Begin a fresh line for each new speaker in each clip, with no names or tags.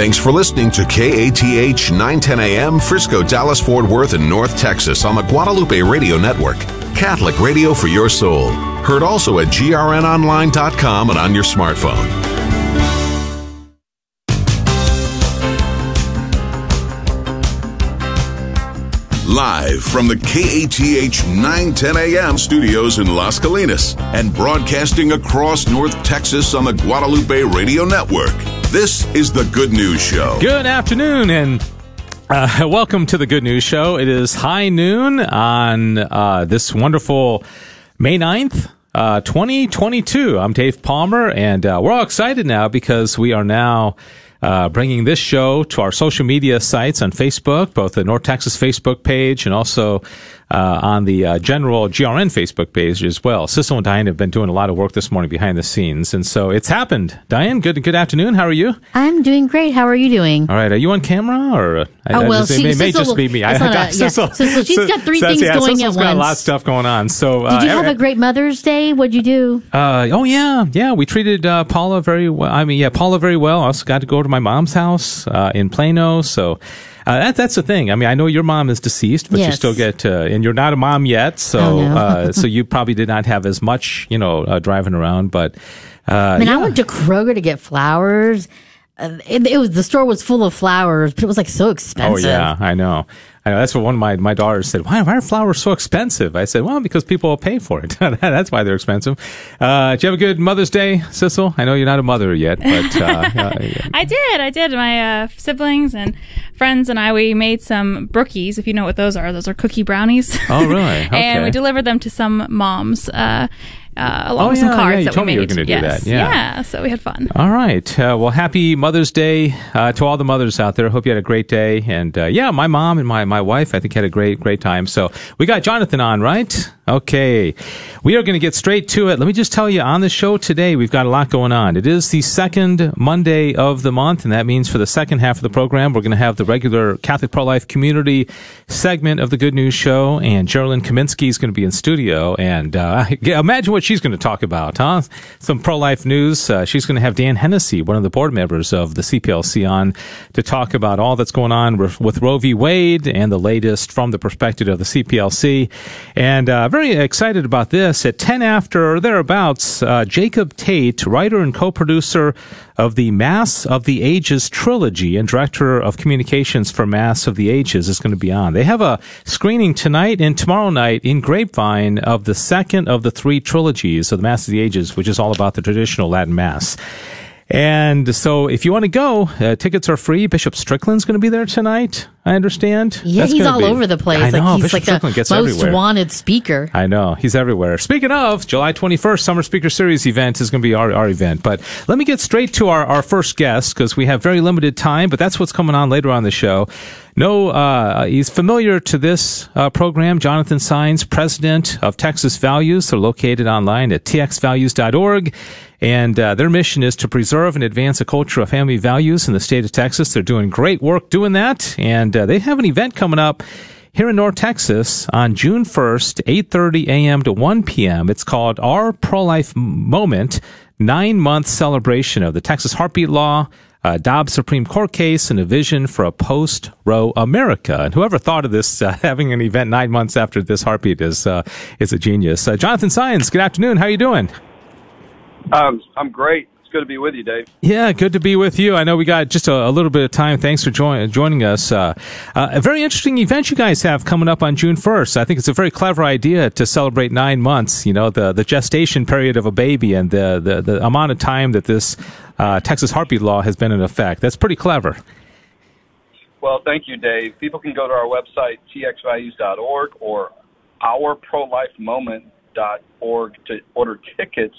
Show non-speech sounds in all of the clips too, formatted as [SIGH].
Thanks for listening to KATH 910 AM, Frisco, Dallas, Fort Worth, and North Texas on the Guadalupe Radio Network. Catholic radio for your soul. Heard also at grnonline.com and on your smartphone. Live from the KATH 910 AM studios in Las Colinas and broadcasting across North Texas on the Guadalupe Radio Network. This is the Good News Show.
Good afternoon and uh, [LAUGHS] welcome to the Good News Show. It is high noon on uh, this wonderful May 9th. Uh, 2022. I'm Dave Palmer, and uh, we're all excited now because we are now uh, bringing this show to our social media sites on Facebook, both the North Texas Facebook page and also uh, on the uh, general GRN Facebook page as well. Sissel and Diane have been doing a lot of work this morning behind the scenes, and so it's happened. Diane, good good afternoon. How are you?
I'm doing great. How are you doing?
All right. Are you on camera or?
oh well,
just,
she,
it may
Sissel,
just be me. [LAUGHS]
I got yeah. Sissel. Sissel, she's got three things
yeah,
going
Sissel's
at
got
once.
a lot of stuff going on. So,
did you have a great Mother's Day? What'd you do?
Uh, oh yeah, yeah. We treated uh, Paula very well. I mean, yeah, Paula very well. I also got to go to my mom's house uh, in Plano. So uh, that, that's the thing. I mean, I know your mom is deceased, but
yes.
you still get, uh, and you're not a mom yet, so
oh, no.
uh, [LAUGHS] so you probably did not have as much, you know, uh, driving around. But uh,
I mean,
yeah.
I went to Kroger to get flowers. It, it was the store was full of flowers, but it was like so expensive.
Oh yeah, I know. I know. That's what one of my, my daughters said. Why, why are flowers so expensive? I said, well, because people will pay for it. [LAUGHS] That's why they're expensive. Uh, did you have a good Mother's Day, Sissel? I know you're not a mother yet, but uh, [LAUGHS] yeah.
I did. I did. My uh, siblings and friends and I, we made some brookies. If you know what those are, those are cookie brownies.
Oh, really? [LAUGHS]
and we delivered them to some moms, uh, uh, along
Oh,
with some
yeah,
cards
yeah, you
that
told
we
me you were gonna do
yes.
that, yeah.
So we had fun.
All right. Uh, well, happy Mother's Day uh, to all the mothers out there. Hope you had a great day. And uh, yeah, my mom and my, my wife, I think, had a great, great time. So we got Jonathan on, right? Okay. We are going to get straight to it. Let me just tell you on the show today, we've got a lot going on. It is the second Monday of the month, and that means for the second half of the program, we're going to have the regular Catholic Pro Life Community segment of the Good News Show. And Geraldine Kaminsky is going to be in studio. And uh, [LAUGHS] imagine what she's going to talk about, huh? Some pro life news. Uh, she's going to have Dan Hennessy, one of the board members of the CPLC, on to talk about all that's going on with, with Roe v. Wade and the latest from the perspective of the CPLC. And uh, very excited about this. At 10 after or thereabouts, uh, Jacob Tate, writer and co producer of the Mass of the Ages trilogy and director of communications for Mass of the Ages, is going to be on. They have a screening tonight and tomorrow night in Grapevine of the second of the three trilogies of the Mass of the Ages, which is all about the traditional Latin Mass. And so, if you want to go, uh, tickets are free. Bishop Strickland's going to be there tonight. I understand.
Yeah,
That's
he's all
be-
over the place.
I know.
like he's
Bishop
like
Strickland
the
gets
most
everywhere.
wanted speaker.
I know. He's everywhere. Speaking of, July 21st, Summer Speaker Series event is going to be our, our event. But let me get straight to our, our first guest because we have very limited time, but that's what's coming on later on the show. No, uh, he's familiar to this uh, program. Jonathan Saenz, president of Texas Values. They're located online at txvalues.org. And uh, their mission is to preserve and advance a culture of family values in the state of Texas. They're doing great work doing that. And uh, they have an event coming up here in North Texas on June 1st, 8:30 a.m. to 1 p.m. It's called Our Pro-Life Moment, 9-month celebration of the Texas Heartbeat Law, uh, Dobbs Supreme Court case, and a vision for a post-Roe America. And whoever thought of this, [LAUGHS] uh, having an event 9 months after this heartbeat is uh, is a genius. Uh, Jonathan Saenz, good afternoon. How are you doing?
Um, I'm great. Good to be with you, Dave.
Yeah, good to be with you. I know we got just a, a little bit of time. Thanks for join, joining us. Uh, uh, a very interesting event you guys have coming up on June 1st. I think it's a very clever idea to celebrate nine months, you know, the, the gestation period of a baby and the, the, the amount of time that this uh, Texas heartbeat law has been in effect. That's pretty clever.
Well, thank you, Dave. People can go to our website, txvalues.org or ourprolifemoment.org to order tickets.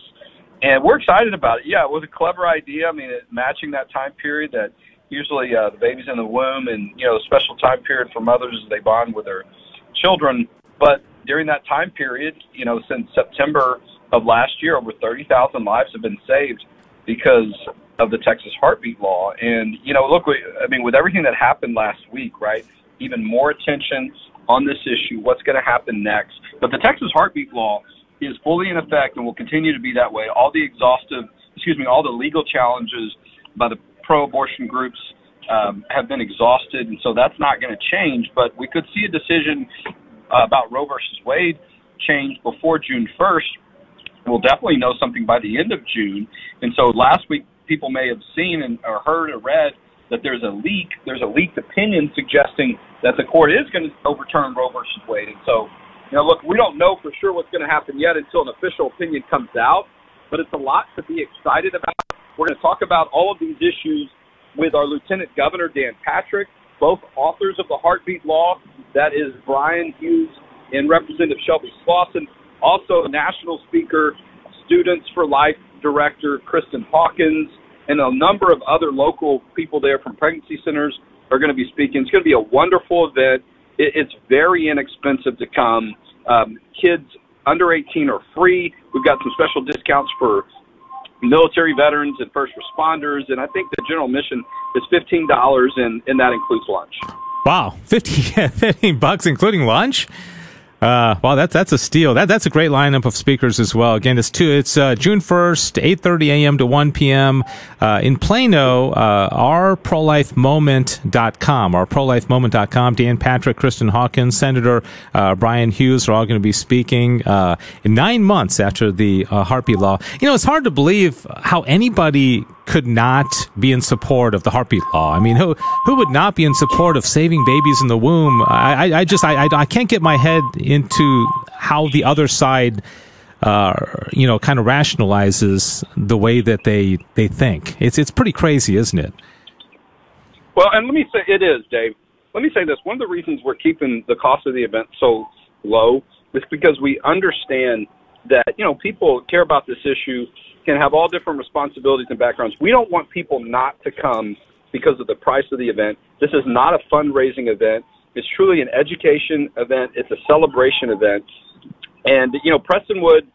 And we're excited about it. Yeah, it was a clever idea. I mean, it, matching that time period that usually uh, the baby's in the womb and, you know, a special time period for mothers as they bond with their children. But during that time period, you know, since September of last year, over 30,000 lives have been saved because of the Texas heartbeat law. And, you know, look, I mean, with everything that happened last week, right, even more attention on this issue, what's going to happen next. But the Texas heartbeat law is fully in effect and will continue to be that way. All the exhaustive, excuse me, all the legal challenges by the pro-abortion groups um, have been exhausted, and so that's not going to change. But we could see a decision uh, about Roe versus Wade change before June 1st. We'll definitely know something by the end of June. And so last week, people may have seen and or heard or read that there's a leak. There's a leaked opinion suggesting that the court is going to overturn Roe versus Wade. And so, know, look, we don't know for sure what's going to happen yet until an official opinion comes out. But it's a lot to be excited about. We're going to talk about all of these issues with our Lieutenant Governor Dan Patrick, both authors of the Heartbeat Law. That is Bryan Hughes and Representative Shelby Slawson. Also, National Speaker, Students for Life Director Kristen Hawkins, and a number of other local people there from pregnancy centers are going to be speaking. It's going to be a wonderful event. It, it's very inexpensive to come. Um, kids under 18 are free. We've got some special discounts for military veterans and first responders, and I think the general admission is fifteen dollars, and and that includes lunch.
Wow, 15, [LAUGHS] 15 bucks including lunch. Uh, wow, that's that's a steal. That that's a great lineup of speakers as well. Again, it's two. It's uh, June first, eight thirty a.m. to one p.m. Uh, in Plano. Uh, our prolifemoment.com. Prolifemoment.com. Dan Patrick, Kristen Hawkins, Senator uh, Bryan Hughes are all going to be speaking uh, in nine months after the uh, heartbeat law. You know, it's hard to believe how anybody could not be in support of the heartbeat law. I mean, who who would not be in support of saving babies in the womb? I, I, I just I, I, I can't get my head into how the other side, uh, you know, kind of rationalizes the way that they they think. It's it's pretty crazy, isn't it?
Well, and let me say it is, Dave. Let me say this. One of the reasons we're keeping the cost of the event so low is because we understand that you know people care about this issue can have all different responsibilities and backgrounds. We don't want people not to come because of the price of the event. This is not a fundraising event. It's truly an education event. It's a celebration event. And, you know, Prestonwood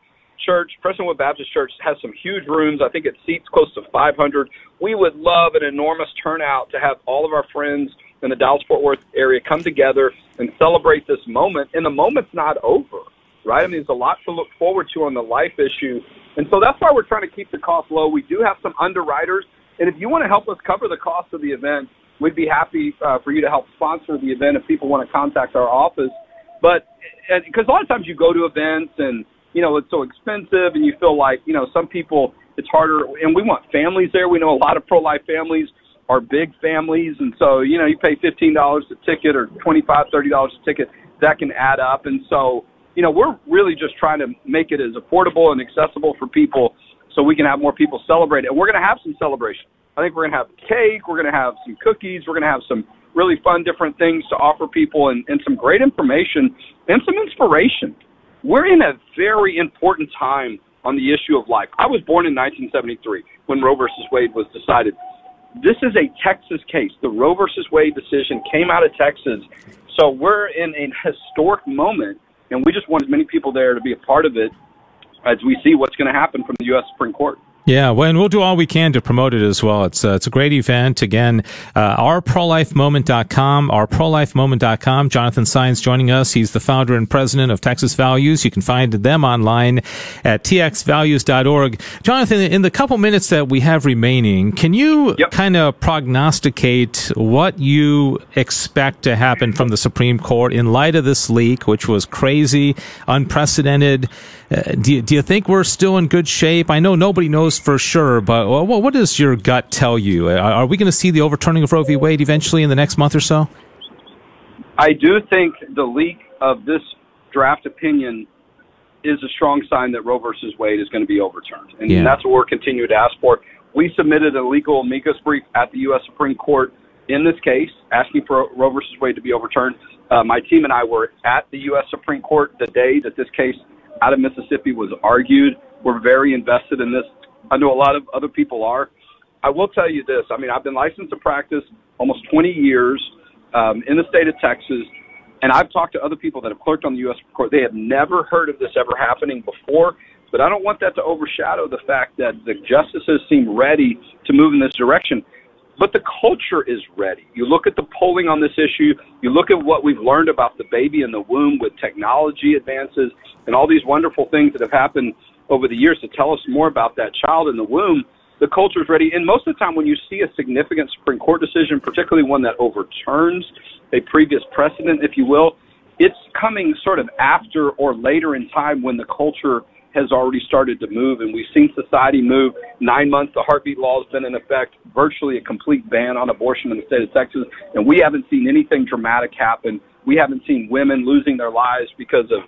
Church, Prestonwood Baptist Church has some huge rooms. I think it seats close to 500. We would love an enormous turnout to have all of our friends in the Dallas Fort Worth area come together and celebrate this moment. And the moment's not over, right? I mean, there's a lot to look forward to on the life issue and so that's why we're trying to keep the cost low. We do have some underwriters, and if you want to help us cover the cost of the event, we'd be happy uh, for you to help sponsor the event if people want to contact our office. But because a lot of times you go to events and you know it's so expensive, and you feel like you know some people it's harder, and we want families there. We know a lot of pro-life families are big families, and so you know you pay fifteen dollars a ticket or twenty-five, thirty dollars a ticket. That can add up, and so you know, we're really just trying to make it as affordable and accessible for people so we can have more people celebrate. And we're going to have some celebration. I think we're going to have cake, we're going to have some cookies, we're going to have some really fun different things to offer people and, and some great information and some inspiration. We're in a very important time on the issue of life. I was born in 1973 when Roe versus Wade was decided. This is a Texas case. The Roe versus Wade decision came out of Texas. So we're in a historic moment and we just want as many people there to be a part of it as we see what's going to happen from the U.S. Supreme Court.
Yeah, well, and we'll do all we can to promote it as well. It's uh, it's a great event. Again, uh, ourprolifemoment.com, ourprolifemoment.com. Jonathan Saenz joining us. He's the founder and president of Texas Values. You can find them online at txvalues.org. Jonathan, in the couple minutes that we have remaining, can you yep. kind of prognosticate what you expect to happen from the Supreme Court in light of this leak, which was crazy, unprecedented? Uh, do, you, do you think we're still in good shape? I know nobody knows for sure, but what, what does your gut tell you? Are, are we going to see the overturning of Roe v. Wade eventually in the next month or so?
I do think the leak of this draft opinion is a strong sign that Roe versus Wade is going to be overturned, and yeah. that's what we're continuing to ask for. We submitted a legal amicus brief at the U.S. Supreme Court in this case, asking for Roe versus Wade to be overturned. Uh, my team and I were at the U.S. Supreme Court the day that this case out of Mississippi was argued. We're very invested in this. I know a lot of other people are. I will tell you this. I mean, I've been licensed to practice almost 20 years um, in the state of Texas, and I've talked to other people that have clerked on the U.S. court. They have never heard of this ever happening before, but I don't want that to overshadow the fact that the justices seem ready to move in this direction. But the culture is ready. You look at the polling on this issue, you look at what we've learned about the baby in the womb with technology advances and all these wonderful things that have happened over the years to tell us more about that child in the womb. the culture is ready. And most of the time, when you see a significant Supreme Court decision, particularly one that overturns a previous precedent, if you will, it's coming sort of after or later in time when the culture has already started to move, and we've seen society move. Nine months, the heartbeat law has been in effect, virtually a complete ban on abortion in the state of Texas, and we haven't seen anything dramatic happen. We haven't seen women losing their lives because of,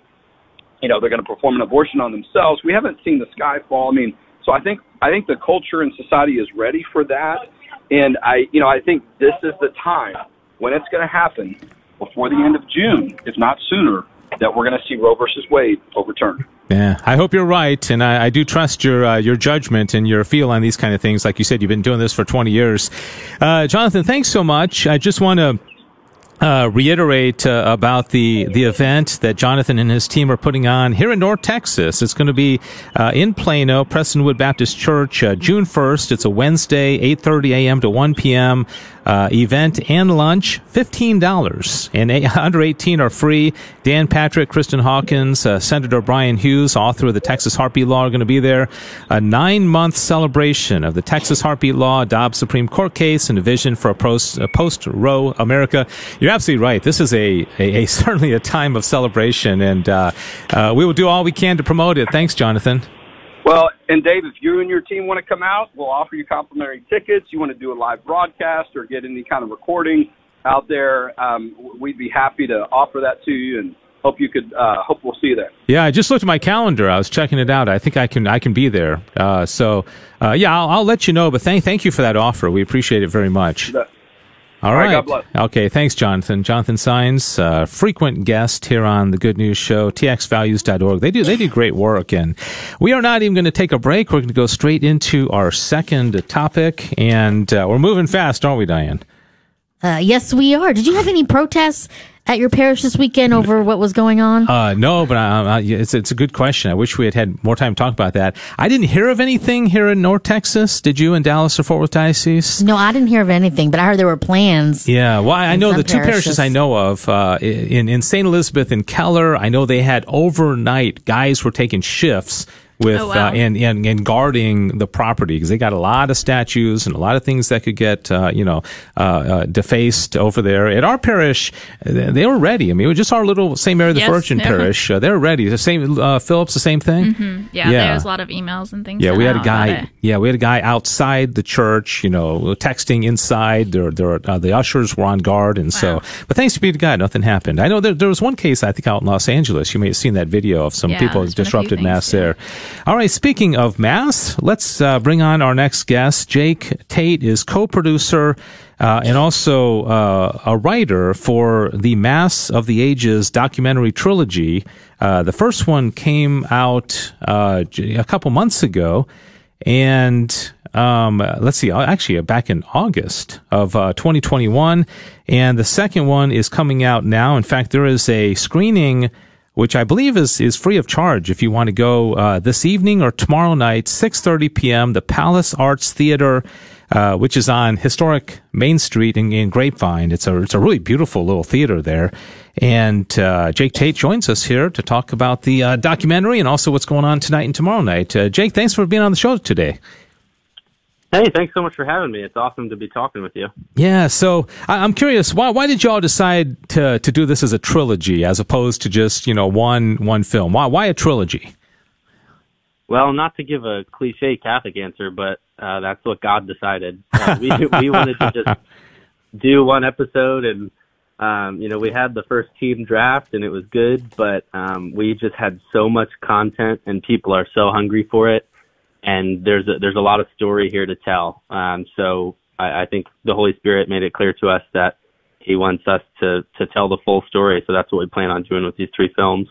you know, they're going to perform an abortion on themselves. We haven't seen the sky fall. I mean, so I think I think the culture and society is ready for that, and I, you know, I think this is the time when it's going to happen before the end of June, if not sooner, that we're going to see Roe versus Wade overturned.
Yeah, I hope you're right, and I, I do trust your uh, your judgment and your feel on these kind of things. Like you said, you've been doing this for 20 years. Uh, Jonathan, thanks so much. I just want to uh, reiterate uh, about the the event that Jonathan and his team are putting on here in North Texas. It's going to be uh, in Plano, Prestonwood Baptist Church, uh, June first. It's a Wednesday, eight thirty a.m. to one p.m. Uh, event and lunch, fifteen dollars, and eight, [LAUGHS] under eighteen are free. Dan Patrick, Kristen Hawkins, uh, Senator Bryan Hughes, author of the Texas Heartbeat Law, are going to be there. A nine month celebration of the Texas Heartbeat Law, Dobbs Supreme Court case, and a vision for a post post Roe America. You're absolutely right. This is a, a, a [LAUGHS] certainly a time of celebration, and uh, uh, we will do all we can to promote it. Thanks, Jonathan.
Well, and Dave, if you and your team want to come out, we'll offer you complimentary tickets. You want to do a live broadcast or get any kind of recording out there, um, we'd be happy to offer that to you and hope you could uh, hope we'll see you there.
Yeah, I just looked at my calendar. I was checking it out. I think I can I can be there. Uh, so uh, yeah, I'll, I'll, let you know. But thank thank you for that offer. We appreciate it very much.
All
right.
God bless.
Okay. Thanks, Jonathan. Jonathan Saenz, uh, frequent guest here on the Good News Show, txvalues.org. They do, they do great work. And we are not even going to take a break. We're going to go straight into our second topic. And uh, we're moving fast, aren't we, Diane?
Uh, yes, we are. Did you have any protests at your parish this weekend over what was going on?
Uh, no, but I, I, it's it's a good question. I wish we had had more time to talk about that. I didn't hear of anything here in North Texas. Did you in Dallas or Fort Worth Diocese?
No, I didn't hear of anything, but I heard there were plans.
Yeah, well, I know the two
parishes.
parishes I know of uh, in in St. Elizabeth and Keller. I know they had overnight guys were taking shifts with
Oh, wow.
uh, and, and and guarding the property because they got a lot of statues and a lot of things that could get uh, you know uh, uh, defaced over there. At our parish, uh, they were ready. I mean, it was just our little St. Mary the
Yes,
Virgin parish. Uh, they were ready. The same uh, Phillips, the same thing.
Yeah,
Yeah.
there was a lot of emails and things.
Yeah, we had a guy. Yeah, we had a guy outside the church. You know, texting inside. There, there. Uh, the ushers were on guard, and so. But thanks to be to God, nothing happened. I know there, there was one case I think out in Los Angeles. You may have seen that video of some
Yeah,
people
there's been a few
disrupted mass there. All right, speaking of mass, let's uh, bring on our next guest. Jake Tate is co-producer. Uh, and also uh, a writer for the Mass of the Ages documentary trilogy. Uh, the first one came out uh, a couple months ago, and um, let's see, uh, actually back in August of uh, 2021, and the second one is coming out now. In fact, there is a screening which I believe is is free of charge if you want to go uh, this evening or tomorrow night, 6:30 p.m. The Palace Arts Theater. Uh, which is on historic Main Street in, in Grapevine. It's a it's a really beautiful little theater there, and uh, Jake Tate joins us here to talk about the uh, documentary and also what's going on tonight and tomorrow night. Uh, Jake, thanks for being on the show today.
Hey, thanks so much for having me. It's awesome to be talking with you.
Yeah, so I'm curious, why why did y'all decide to to do this as a trilogy as opposed to just you know one one film? Why why a trilogy?
Well, not to give a cliche Catholic answer, but uh, that's what God decided. Uh, we we [LAUGHS] wanted to just do one episode, and um, you know, we had the first team draft, and it was good, but um, we just had so much content, and people are so hungry for it, and there's a, there's a lot of story here to tell. Um, so I, I think the Holy Spirit made it clear to us that He wants us to to tell the full story. So that's what we plan on doing with these three films.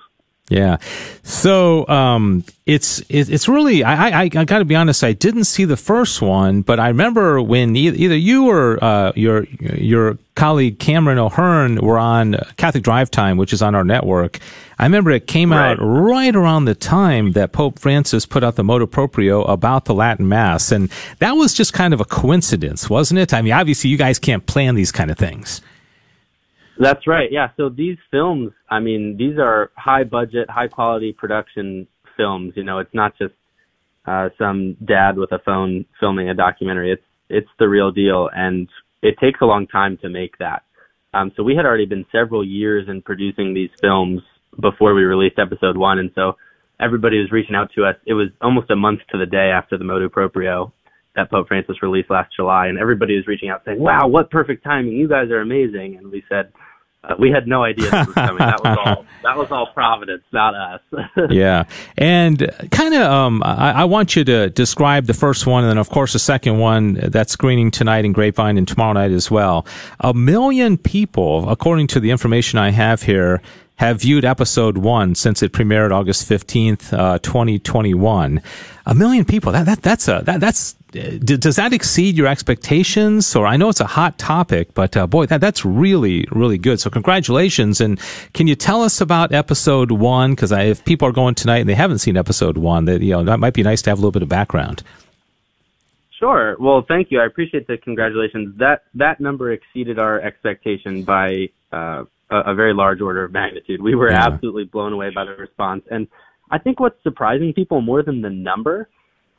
Yeah. So um, it's it's really I I, I got to be honest. I didn't see the first one, but I remember when either you or uh, your your colleague Cameron O'Hearn were on Catholic Drive Time, which is on our network. I remember it came out right around the time that Pope Francis put out the motu proprio about the Latin Mass, and that was just kind of a coincidence, wasn't it? I mean, obviously, you guys can't plan these kind of things.
That's right. Yeah. So these films, I mean, these are high budget, high quality production films. You know, it's not just uh, some dad with a phone filming a documentary. It's it's the real deal, and it takes a long time to make that. Um, so we had already been several years in producing these films before we released episode one, and so everybody was reaching out to us. It was almost a month to the day after the motu proprio that Pope Francis released last July, and everybody was reaching out saying, "Wow, what perfect timing! You guys are amazing!" And we said, uh, "We had no idea this was [LAUGHS] coming. that was all. That was all Providence, not us." [LAUGHS]
yeah, and kind of, um, I, I, want you to describe the first one, and then of course the second one that's screening tonight in Grapevine and tomorrow night as well. A million people, according to the information I have here, have viewed episode one since it premiered August 15th, uh, 2021. A million people. That, that, that's a, that, that's, does that exceed your expectations? Or I know it's a hot topic, but uh, boy, that, that's really, really good. So congratulations. And can you tell us about episode one? Cause if people are going tonight and they haven't seen episode one, that, you know, that might be nice to have a little bit of background.
Sure. Well, thank you. I appreciate the congratulations. That that number exceeded our expectation by uh, a, a very large order of magnitude. We were yeah. absolutely blown away by the response. And I think what's surprising people more than the number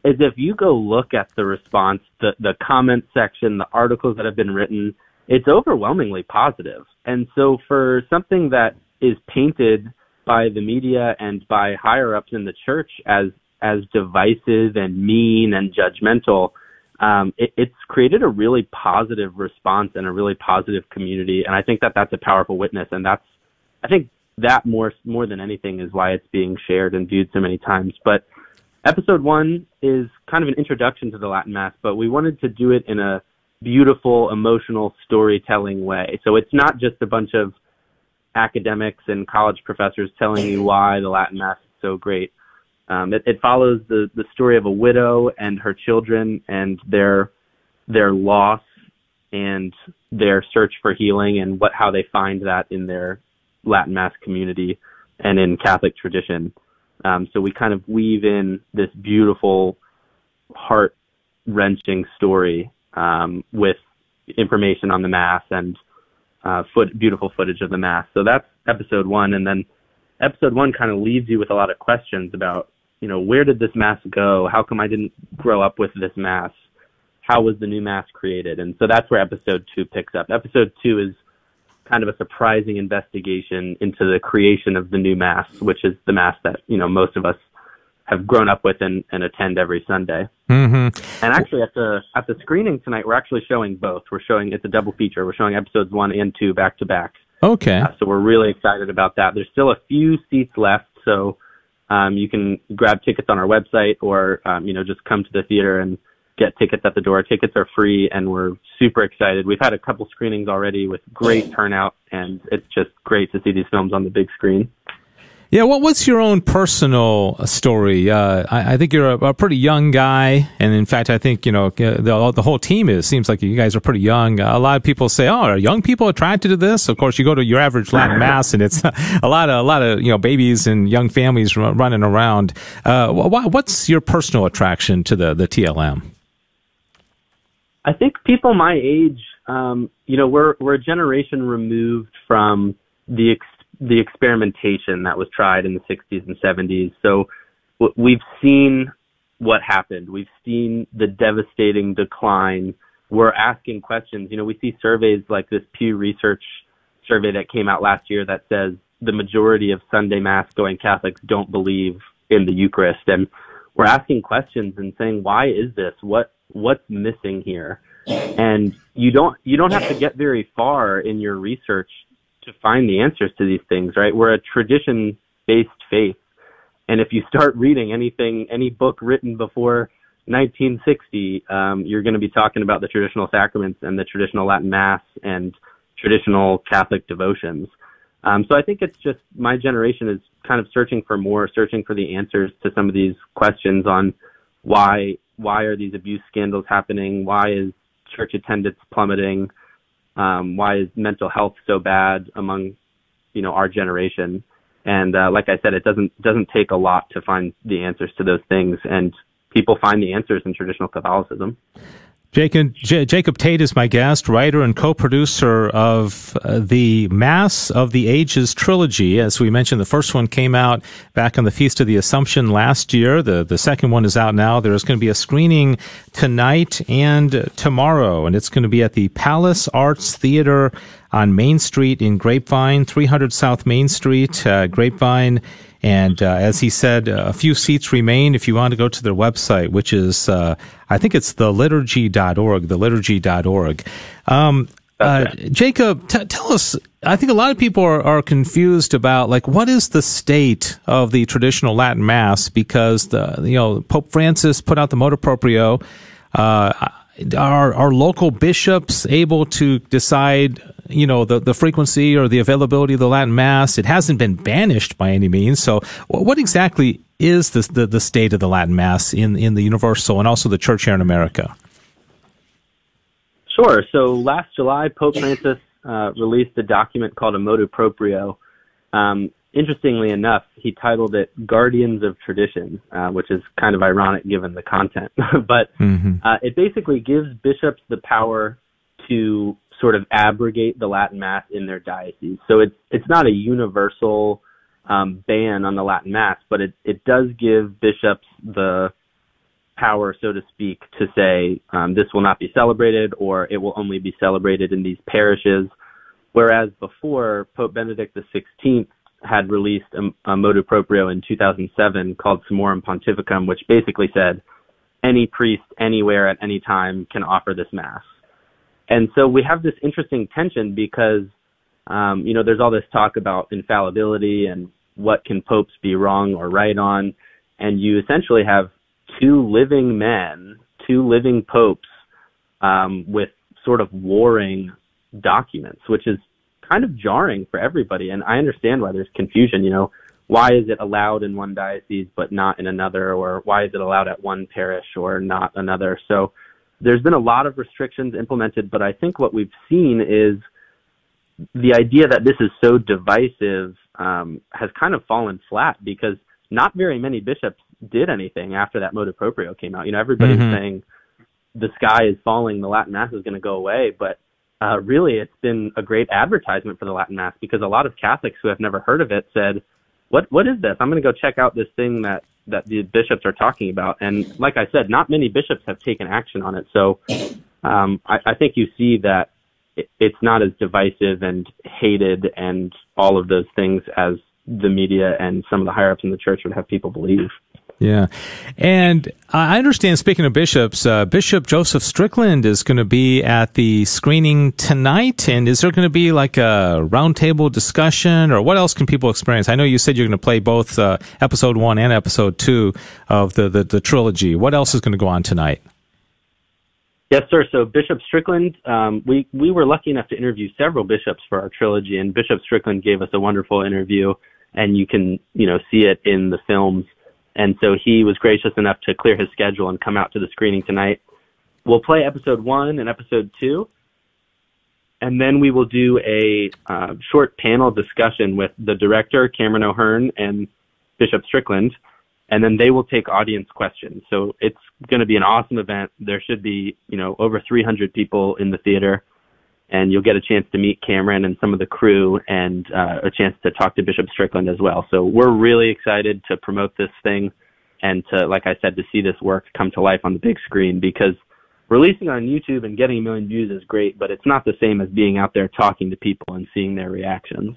is if you go look at the response, the, the comment section, the articles that have been written, it's overwhelmingly positive. And so for something that is painted by the media and by higher ups in the church as as divisive and mean and judgmental, um, it, it's created a really positive response and a really positive community. And I think that that's a powerful witness. And that's, I think that more, more than anything is why it's being shared and viewed so many times. But episode one is kind of an introduction to the Latin Mass, but we wanted to do it in a beautiful, emotional storytelling way. So it's not just a bunch of academics and college professors telling you why the Latin Mass is so great. Um, it, it follows the, the story of a widow and her children and their their loss and their search for healing and what how they find that in their Latin Mass community and in Catholic tradition. Um, so we kind of weave in this beautiful, heart wrenching story um, with information on the Mass and uh, foot, beautiful footage of the Mass. So that's episode one, and then episode one kind of leaves you with a lot of questions about you know, where did this mass go? How come I didn't grow up with this mass? How was the new mass created? And so that's where episode two picks up. Episode two is kind of a surprising investigation into the creation of the new mass, which is the mass that, you know, most of us have grown up with and, and attend every Sunday.
Mm-hmm.
And actually, at the at the screening tonight, we're actually showing both. We're showing it's a double feature. We're showing episodes one and two back to back.
Okay. Uh,
so we're really excited about that. There's still a few seats left, so um, you can grab tickets on our website or, um, you know, just come to the theater and get tickets at the door. Tickets are free and we're super excited. We've had a couple screenings already with great turnout and it's just great to see these films on the big screen.
Yeah, what what's your own personal story? Uh, I, I, think you're a, a, pretty young guy, and in fact, I think you know the, the whole team is. Seems like you guys are pretty young. a lot of people say, "Oh, are young people attracted to this?" Of course, you go to your average Latin [LAUGHS] mass, and it's [LAUGHS] a lot of a lot of you know babies and young families running around. Uh, what's your personal attraction to the the TLM?
I think people my age, um, you know, we're we're a generation removed from the ex- the experimentation that was tried in the 60s and 70s. So we've seen what happened. We've seen the devastating decline. We're asking questions. You know, we see surveys like this Pew Research survey that came out last year that says the majority of Sunday Mass going Catholics don't believe in the Eucharist. And we're asking questions and saying, why is this? What, what's missing here? And you don't, you don't have to get very far in your research to find the answers to these things, right? We're a tradition based faith. And if you start reading anything, any book written before 1960, um, you're going to be talking about the traditional sacraments and the traditional Latin Mass and traditional Catholic devotions. Um, so I think it's just my generation is kind of searching for more, searching for the answers to some of these questions on why why are these abuse scandals happening? Why is church attendance plummeting? um, why is mental health so bad among you know our generation and uh, like i said it doesn't doesn't take a lot to find the answers to those things and people find the answers in traditional catholicism
Jacob, J- Jacob Tate is my guest, writer and co-producer of uh, the Mass of the Ages trilogy. As we mentioned, the first one came out back on the Feast of the Assumption last year. The the second one is out now. There's going to be a screening tonight and tomorrow, and it's going to be at the Palace Arts Theater on Main Street in Grapevine, 300 South Main Street, uh, Grapevine. And uh, as he said, uh, a few seats remain if you want to go to their website, which is, uh, I think it's the liturgy.org, the liturgy.org. Um, uh, Jacob, t- tell us, I think a lot of people are, are, confused about, like, what is the state of the traditional Latin Mass? Because, the, you know, Pope Francis put out the motu proprio. Uh, are, are local bishops able to decide you know the, the frequency or the availability of the Latin Mass. It hasn't been banished by any means. So, what exactly is this, the the state of the Latin Mass in in the Universal and also the Church here in America?
Sure. So last July, Pope Francis uh, released a document called a motu proprio. Um, interestingly enough, he titled it "Guardians of Tradition," uh, which is kind of ironic given the content. [LAUGHS] but mm-hmm. uh, it basically gives bishops the power to sort of abrogate the Latin Mass in their diocese. So it's it's not a universal um, ban on the Latin Mass, but it it does give bishops the power, so to speak, to say um, this will not be celebrated or it will only be celebrated in these parishes. Whereas before, Pope Benedict XVI had released a, a motu proprio in 2007 called Summorum Pontificum, which basically said any priest anywhere at any time can offer this mass. And so we have this interesting tension because, um, you know, there's all this talk about infallibility and what can popes be wrong or right on. And you essentially have two living men, two living popes, um, with sort of warring documents, which is kind of jarring for everybody. And I understand why there's confusion. You know, why is it allowed in one diocese but not in another, or why is it allowed at one parish or not another? So there's been a lot of restrictions implemented, but I think what we've seen is the idea that this is so divisive um, has kind of fallen flat because not very many bishops did anything after that motu proprio came out. You know, everybody mm-hmm. was saying the sky is falling, the Latin Mass is going to go away, but uh, really it's been a great advertisement for the Latin Mass because a lot of Catholics who have never heard of it said, "What what is this? I'm going to go check out this thing that that the bishops are talking about. And like I said, not many bishops have taken action on it. So um, I, I think you see that it, it's not as divisive and hated and all of those things as the media and some of the higher ups in the church would have people believe.
Yeah. And I understand, speaking of bishops, uh, Bishop Joseph Strickland is going to be at the screening tonight. And is there going to be like a roundtable discussion or what else can people experience? I know you said you're going to play both uh, episode one and episode two of the, the, the, trilogy. What else is going to go on tonight?
Yes, sir. So Bishop Strickland, um, we, we were lucky enough to interview several bishops for our trilogy, and Bishop Strickland gave us a wonderful interview, and you can, you know, see it in the films and so he was gracious enough to clear his schedule and come out to the screening tonight. We'll play episode one and episode two, and then we will do a uh, short panel discussion with the director, Cameron O'Hearn, and Bishop Strickland, and then they will take audience questions. So it's going to be an awesome event. There should be, you know, over 300 people in the theater and you'll get a chance to meet Cameron and some of the crew and uh, a chance to talk to Bishop Strickland as well. So we're really excited to promote this thing and to, like I said, to see this work come to life on the big screen because releasing on YouTube and getting a million views is great, but it's not the same as being out there talking to people and seeing their reactions.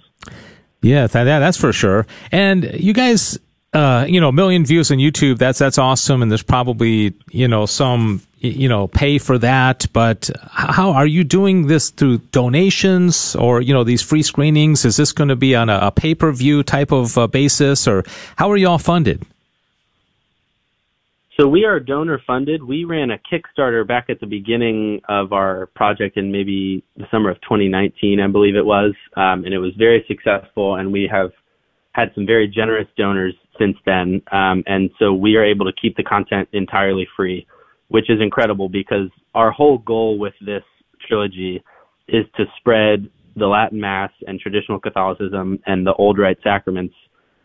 Yeah, that, that's for sure. And you guys, uh, you know, a million views on YouTube, that's, that's awesome. And there's probably, you know, some you know pay for that but how are you doing this through donations or you know these free screenings? Is this going to be on a, a pay-per-view type of uh, basis or how are you all funded?
So we are donor funded we ran a kickstarter back at the beginning of our project in maybe the summer of 2019 i believe it was um, and it was very successful and we have had some very generous donors since then um, and so we are able to keep the content entirely free which is incredible because our whole goal with this trilogy is to spread the Latin Mass and traditional Catholicism and the old rite sacraments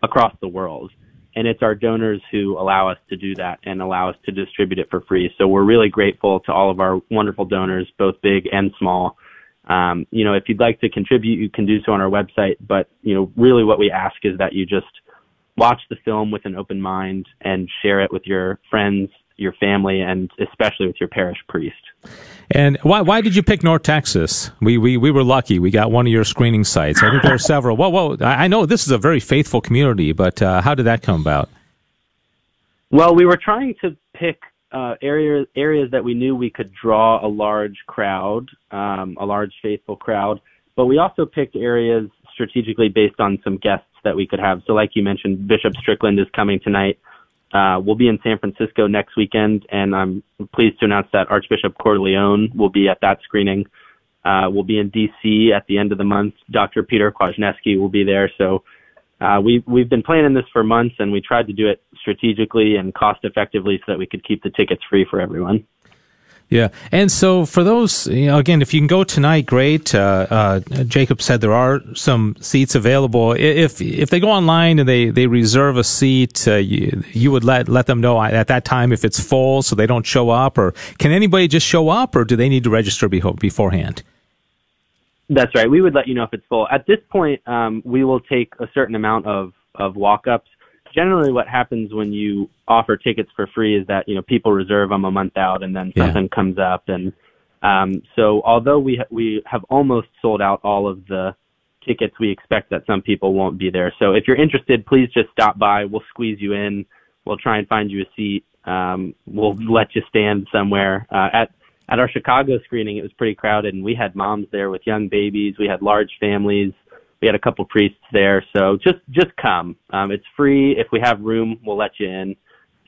across the world. and it's our donors who allow us to do that and allow us to distribute it for free. So we're really grateful to all of our wonderful donors, both big and small. Um, you know, if you'd like to contribute, you can do so on our website. But you know, really, what we ask is that you just watch the film with an open mind and share it with your friends, your family, and especially with your parish priest.
And why why did you pick North Texas? We we we were lucky. We got one of your screening sites. I think there are several. Well, well, I know this is a very faithful community, but uh, how did that come about?
Well, we were trying to pick uh, areas areas that we knew we could draw a large crowd, um, a large faithful crowd. But we also picked areas strategically based on some guests that we could have. So, like you mentioned, Bishop Strickland is coming tonight. Uh, we'll be in San Francisco next weekend, and I'm pleased to announce that Archbishop Cordileone will be at that screening. Uh, we'll be in D.C. at the end of the month. Dr. Peter Kwasniewski will be there. So uh, we, we've been planning this for months, and we tried to do it strategically and cost effectively so that we could keep the tickets free for everyone.
Yeah, and so for those, you know, again, if you can go tonight, great. Uh, uh, Jacob said there are some seats available. If if they go online and they, they reserve a seat, uh, you, you would let let them know at that time if it's full, so they don't show up, or can anybody just show up, or do they need to register beforehand?
That's right. We would let you know if it's full. At this point, um, we will take a certain amount of of walk ups generally what happens when you offer tickets for free is that you know people reserve them a month out and then something yeah. comes up. And um, so although we ha- we have almost sold out all of the tickets we expect that some people won't be there. So if you're interested please just stop by. We'll squeeze you in. We'll try and find you a seat. Um, we'll let you stand somewhere. Uh, at at our Chicago screening it was pretty crowded and we had moms there with young babies. We had large families we had a couple priests there, so just just come. Um, it's free. If we have room, we'll let you in,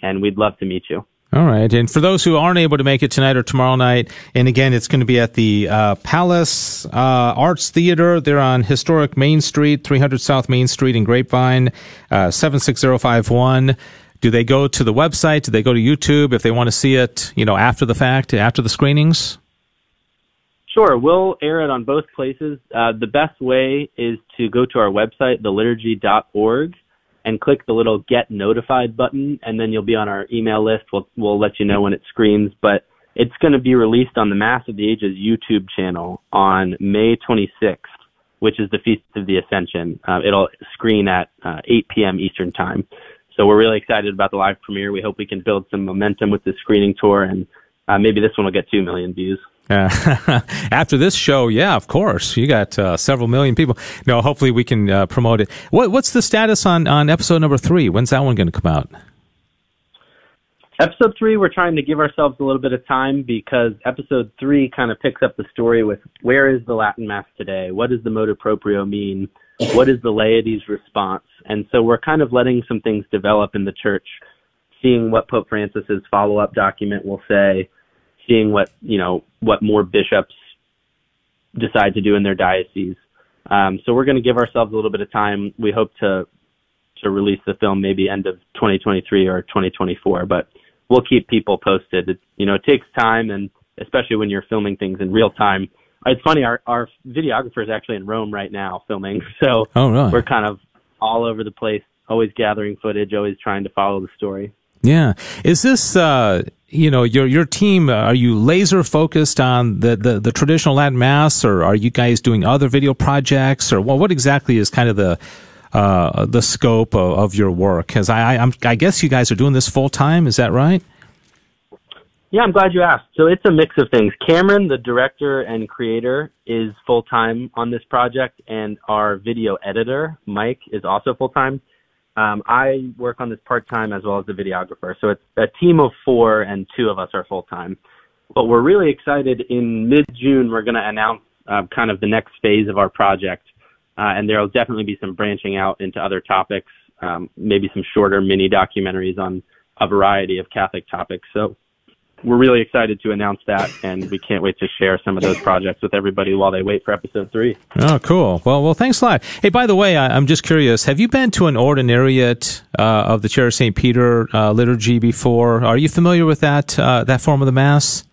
and we'd love to meet you.
All right. And for those who aren't able to make it tonight or tomorrow night, and again, it's going to be at the uh, Palace uh, Arts Theater. They're on historic Main Street, 300 South Main Street in Grapevine, uh, 76051. Do they go to the website? Do they go to YouTube if they want to see it, you know, after the fact, after the screenings?
Sure, we'll air it on both places. Uh, the best way is to go to our website, theliturgy.org, and click the little Get Notified button, and then you'll be on our email list. We'll we'll let you know when it screens, but it's going to be released on the Mass of the Ages YouTube channel on May 26th, which is the Feast of the Ascension. Uh, it'll screen at uh, 8 p.m. Eastern Time. So we're really excited about the live premiere. We hope we can build some momentum with the screening tour, and uh, maybe this one will get two million views. [LAUGHS]
After this show, yeah, of course, you got uh, several million people. No, hopefully we can uh, promote it. What, what's the status on on episode number three? When's that one going to come out?
Episode three, we're trying to give ourselves a little bit of time because episode three kind of picks up the story with where is the Latin Mass today? What does the motu proprio mean? What is the laity's response? And so we're kind of letting some things develop in the church, seeing what Pope Francis's follow up document will say seeing what you know what more bishops decide to do in their diocese. Um, so we're going to give ourselves a little bit of time. We hope to to release the film maybe end of 2023 or 2024, but we'll keep people posted. It, you know, it takes time, and especially when you're filming things in real time. It's funny, our our videographer is actually in Rome right now filming, [LAUGHS] so
oh, really?
we're kind of all over the place, always gathering footage, always trying to follow the story.
Yeah. Is this, uh, you know, your your team? Uh, are you laser focused on the, the, the traditional Latin Mass, or are you guys doing other video projects, or well, what exactly is kind of the uh, the scope of, of your work? Because I, I, I guess you guys are doing this full time. Is that right?
Yeah, I'm glad you asked. So it's a mix of things. Cameron, the director and creator, is full time on this project, and our video editor, Mike, is also full time. Um, I work on this part time as well as the videographer. So it's a team of four, and two of us are full time. But we're really excited. In mid June, we're going to announce uh, kind of the next phase of our project, uh, and there will definitely be some branching out into other topics, um, maybe some shorter mini documentaries on a variety of Catholic topics. So we're really excited to announce that, and we can't wait to share some of those projects with everybody while they wait for episode three.
Oh, cool. Well, well, thanks a lot. Hey, by the way, I, am just curious. Have you been to an ordinariate uh, of the Chair of Saint Peter uh, liturgy before? Are you familiar with that uh, that form of the Mass?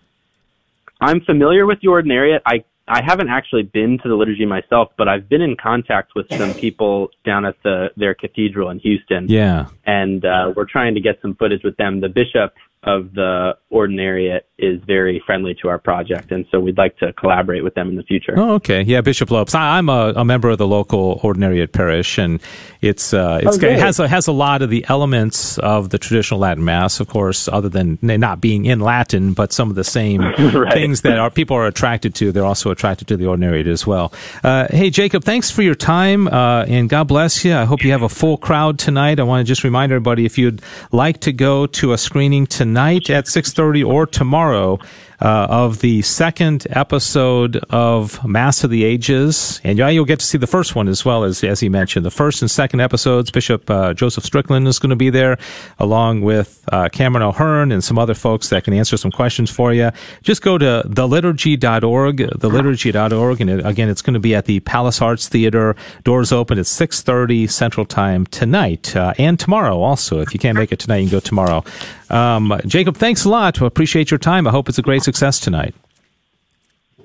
I'm familiar with the ordinariate. I I haven't actually been to the liturgy myself, but I've been in contact with some people down at the their cathedral in Houston.
Yeah.
And uh, we're trying to get some footage with them. The bishop of the ordinariate is very friendly to our project, and so we'd like to collaborate with them in the future.
Oh, okay. Yeah, Bishop Lopes. I, am a, a, member of the local ordinariate parish, and it's uh, it's oh, it has a, has a lot of the elements of the traditional Latin Mass, of course, other than not being in Latin, but some of the same [LAUGHS] right. things that our people are attracted to. They're also attracted to the ordinariate as well. Uh, hey, Jacob, thanks for your time, uh, and God bless you. I hope you have a full crowd tonight. I want to just remind everybody if you'd like to go to a screening tonight at six thirty or tomorrow uh, of the second episode of Mass of the Ages. And yeah, you'll get to see the first one as well as, as he mentioned. The first and second episodes, Bishop uh, Joseph Strickland is going to be there along with uh, Cameron O'Hearn and some other folks that can answer some questions for you. Just go to theliturgy.org, theliturgy.org. And it, again, it's going to be at the Palace Arts Theater. Doors open at 6.30 Central Time tonight uh, and tomorrow also. If you can't make it tonight, you can go tomorrow. Um, Jacob, thanks a lot. We Appreciate your time. I hope it's a great success tonight.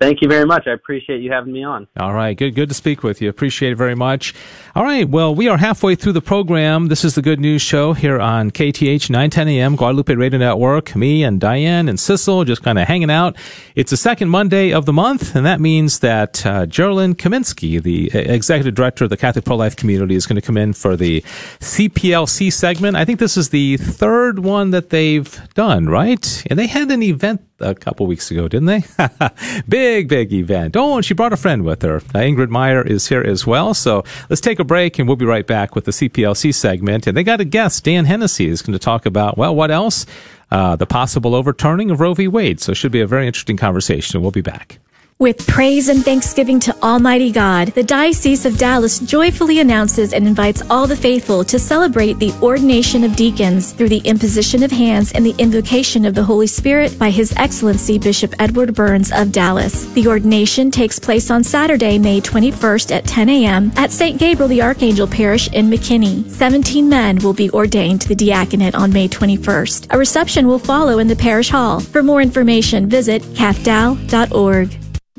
Thank you very much. I appreciate you having me on.
All right. Good, good to speak with you. Appreciate it very much. All right. Well, we are halfway through the program. This is the Good News Show here on KATH 910 AM, Guadalupe Radio Network. Me and Diane and Sissel just kind of hanging out. It's the second Monday of the month, and that means that uh, Geraldine Kaminsky, the executive director of the Catholic Pro Life Community, is going to come in for the CPLC segment. I think this is the third one that they've done, right? And they had an event a couple weeks ago, didn't they? [LAUGHS] big, big big event. Oh, and she brought a friend with her. Uh, Ingrid Meyer is here as well. So let's take a break and we'll be right back with the CPLC segment. And they got a guest, Dan Hennessy, is going to talk about, well, what else? Uh, the possible overturning of Roe v. Wade. So it should be a very interesting conversation. We'll be back.
With praise and thanksgiving to Almighty God, the Diocese of Dallas joyfully announces and invites all the faithful to celebrate the ordination of deacons through the imposition of hands and the invocation of the Holy Spirit by His Excellency Bishop Edward Burns of Dallas. The ordination takes place on Saturday, May 21st at 10 a.m. at St. Gabriel the Archangel Parish in McKinney. 17 men will be ordained to the diaconate on May 21st. A reception will follow in the parish hall. For more information, visit cathdal.org.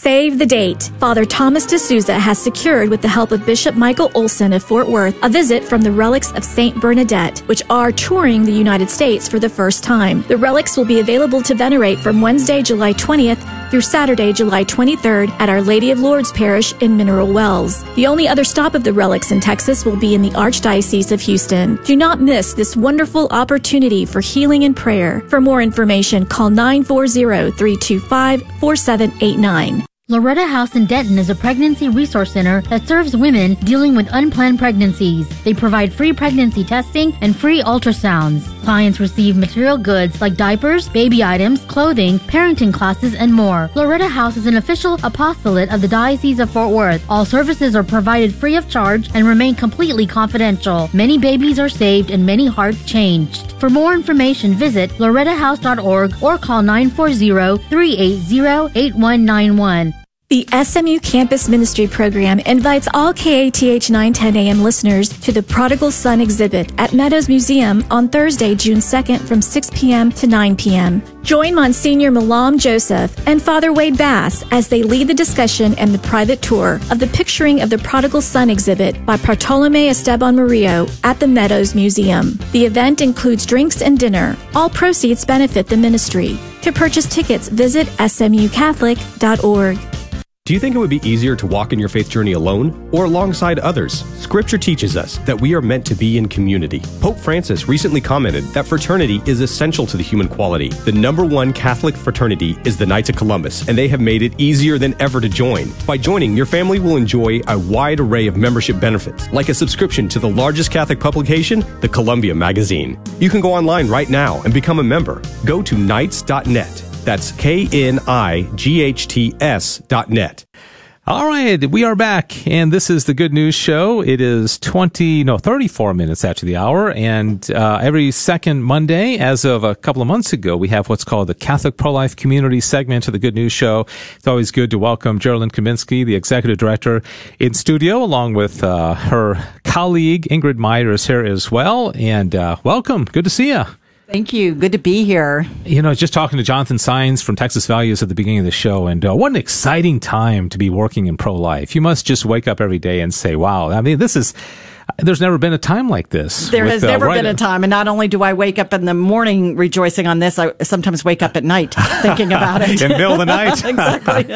Save the date. Father Thomas D'Souza has secured, with the help of Bishop Michael Olson of Fort Worth, a visit from the relics of St. Bernadette, which are touring the United States for the first time. The relics will be available to venerate from Wednesday, July 20th through Saturday, July 23rd at Our Lady of Lourdes Parish in Mineral Wells. The only other stop of the relics in Texas will be in the Archdiocese of Houston. Do not miss this wonderful opportunity for healing and prayer. For more information, call 940 325 4789.
Loretta House in Denton is a pregnancy resource center that serves women dealing with unplanned pregnancies. They provide free pregnancy testing and free ultrasounds. Clients receive material goods like diapers, baby items, clothing, parenting classes, and more. Loretta House is an official apostolate of the Diocese of Fort Worth. All services are provided free of charge and remain completely confidential. Many babies are saved and many hearts changed. For more information, visit lorettahouse.org or call 940 380 8191.
The SMU Campus Ministry Program invites all KATH 910 AM listeners to the Prodigal Son exhibit at Meadows Museum on Thursday, June 2nd from 6 p.m. to 9 p.m. Join Monsignor Milam Joseph and Father Wade Bass as they lead the discussion and the private tour of the Picturing of the Prodigal Son exhibit by Bartolome Esteban Murillo at the Meadows Museum. The event includes drinks and dinner. All proceeds benefit the ministry. To purchase tickets, visit smucatholic.org.
Do you think it would be easier to walk in your faith journey alone or alongside others? Scripture teaches us that we are meant to be in community. Pope Francis recently commented that fraternity is essential to the human quality. The number one Catholic fraternity is the Knights of Columbus, and they have made it easier than ever to join. By joining, your family will enjoy a wide array of membership benefits, like a subscription to the largest Catholic publication, the Columbia Magazine. You can go online right now and become a member. Go to knights.net That's K N I G H T S dot net.
All right, we are back, and this is the Good News Show. It is 20, no, 34 minutes after the hour, and uh, every second Monday, as of a couple of months ago, we have what's called the Catholic Pro-Life Community segment of the Good News Show. It's always good to welcome Geraldine Kaminsky, the Executive Director, in studio, along with uh, her colleague, Ingrid Meyer, is here as well, and uh, welcome. Good to see you.
Thank you. Good to be here.
You know, just talking to Jonathan Saenz from Texas Values at the beginning of the show, and uh, what an exciting time to be working in pro life. You must just wake up every day and say, wow, I mean, this is there's never been a time like this.
There with, has never uh, been a time, and not only do I wake up in the morning rejoicing on this, I sometimes wake up at night [LAUGHS] thinking about it.
in the middle of the [LAUGHS] night,
exactly.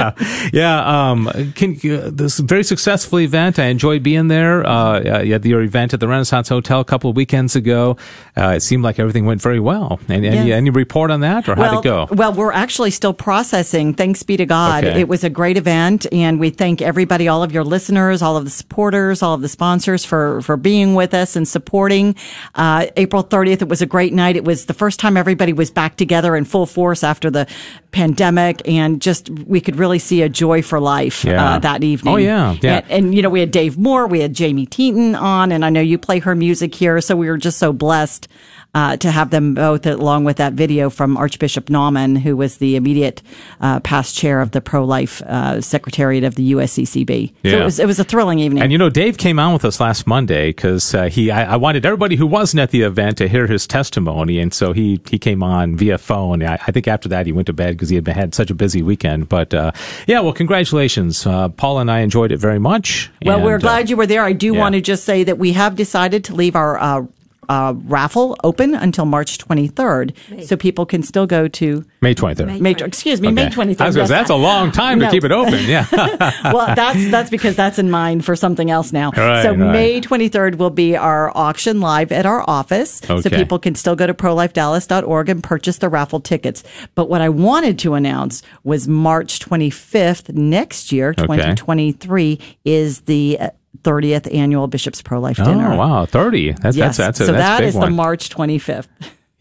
[LAUGHS] Yeah,
um, can, uh, this very successful event. I enjoyed being there. Uh, you had your event at the Renaissance Hotel a couple of weekends ago. Uh, it seemed like everything went very well. And, yes. any, any report on that, or
well,
how'd it go?
Well, we're actually still processing. Thanks be to God. Okay. It was a great event, and we thank everybody, all of your listeners, all of the supporters, all of the sponsors for for being with us and supporting. Uh, April 30th, it was a great night. It was the first time everybody was back together in full force after the pandemic, and just we could really see a joy for life uh, yeah. uh, that evening.
Oh yeah,
yeah. And, and, you know, we had Dave Moore, we had Jaime Thietten on, and I know you play her music here, so we were just so blessed uh, to have them both, along with that video from Archbishop Naumann, who was the immediate uh, past chair of the pro life uh, secretariat of the USCCB. Yeah. So it was, it was a thrilling evening.
And you know, Dave came on with us last Monday because uh, he I, I, wanted everybody who wasn't at the event to hear his testimony, and so he he came on via phone. I, I think after that he went to bed because he had had such a busy weekend. But uh, yeah, well, congratulations, uh, Paul and I enjoyed it very much.
Well, and, we're glad you were there. I do yeah. want to just say that we have decided to leave our uh, Uh, raffle open until March 23rd, May. so people can still go to
May 23rd.
May, excuse me, okay. May 23rd.
Yes. That's a long time to keep it open. Yeah. [LAUGHS]
well, that's that's because that's in mind for something else now.
Right,
so
right.
May 23rd will be our auction live at our office, okay. so people can still go to prolifedallas.org and purchase the raffle tickets. But what I wanted to announce was March 25th next year, 2023, okay. is the 30th annual Bishops Pro Life Dinner.
Oh, wow. 30. That's,
yes.
that's, that's a,
so
that's
that is
one.
the March 25th.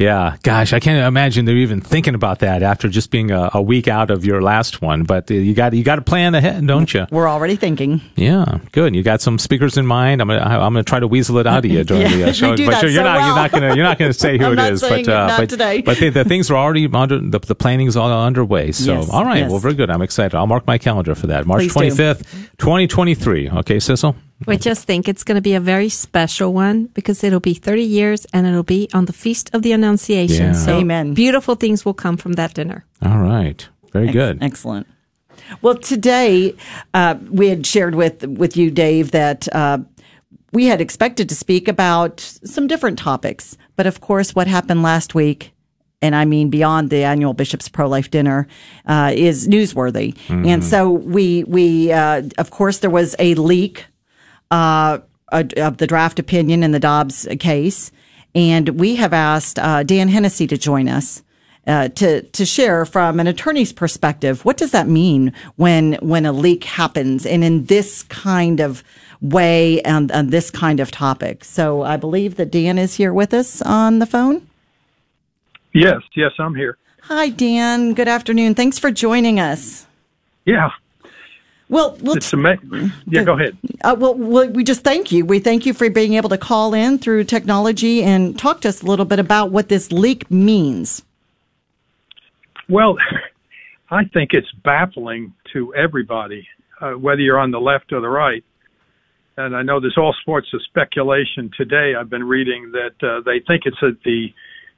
Yeah, gosh, I can't imagine they're even thinking about that after just being a, a week out of your last one. But uh, you got you got to plan ahead, don't you?
We're already thinking.
Yeah, good. You got some speakers in mind. I'm gonna I'm gonna try to weasel it out of you [LAUGHS] during
yeah,
the uh, show.
but
so you're
not
well. you're not gonna you're not gonna say who [LAUGHS]
it
is.
but
uh,
but
today. but the, the, things are already under the the planning is all underway. So
yes,
all right,
yes.
well, very good. I'm excited. I'll mark my calendar for that. March
Please
25th, 2023. Okay, Sissel.
We just think it's going to be a very special one because it'll be 30 years and it'll be on the Feast of the Annunciation.
Yeah.
So
Amen.
beautiful things will come from that dinner.
All right. Very
Ex-
good.
Excellent. Well, today uh, we had shared with with you, Dave, that uh, we had expected to speak about some different topics, but of course, what happened last week and I mean beyond the annual Bishops Pro Life Dinner, uh, is newsworthy. Mm-hmm. And so we we uh, of course there was a leak uh, of the draft opinion in the Dobbs case, and we have asked uh, Dan Hennessy to join us. Uh, to to share from an attorney's perspective, what does that mean when when a leak happens and in this kind of way and, and this kind of topic? So I believe that Dan is here with us on the phone.
Yes, yes, I'm here.
Hi, Dan. Good afternoon. Thanks for joining us.
Yeah.
Well, well
it's amazing. Yeah, go ahead.
Uh, well, we just thank you. We thank you for being able to call in through technology and talk to us a little bit about what this leak means.
Well, I think it's baffling to everybody, uh, whether you're on the left or the right. And I know there's all sorts of speculation today. I've been reading that uh, they think it's a, the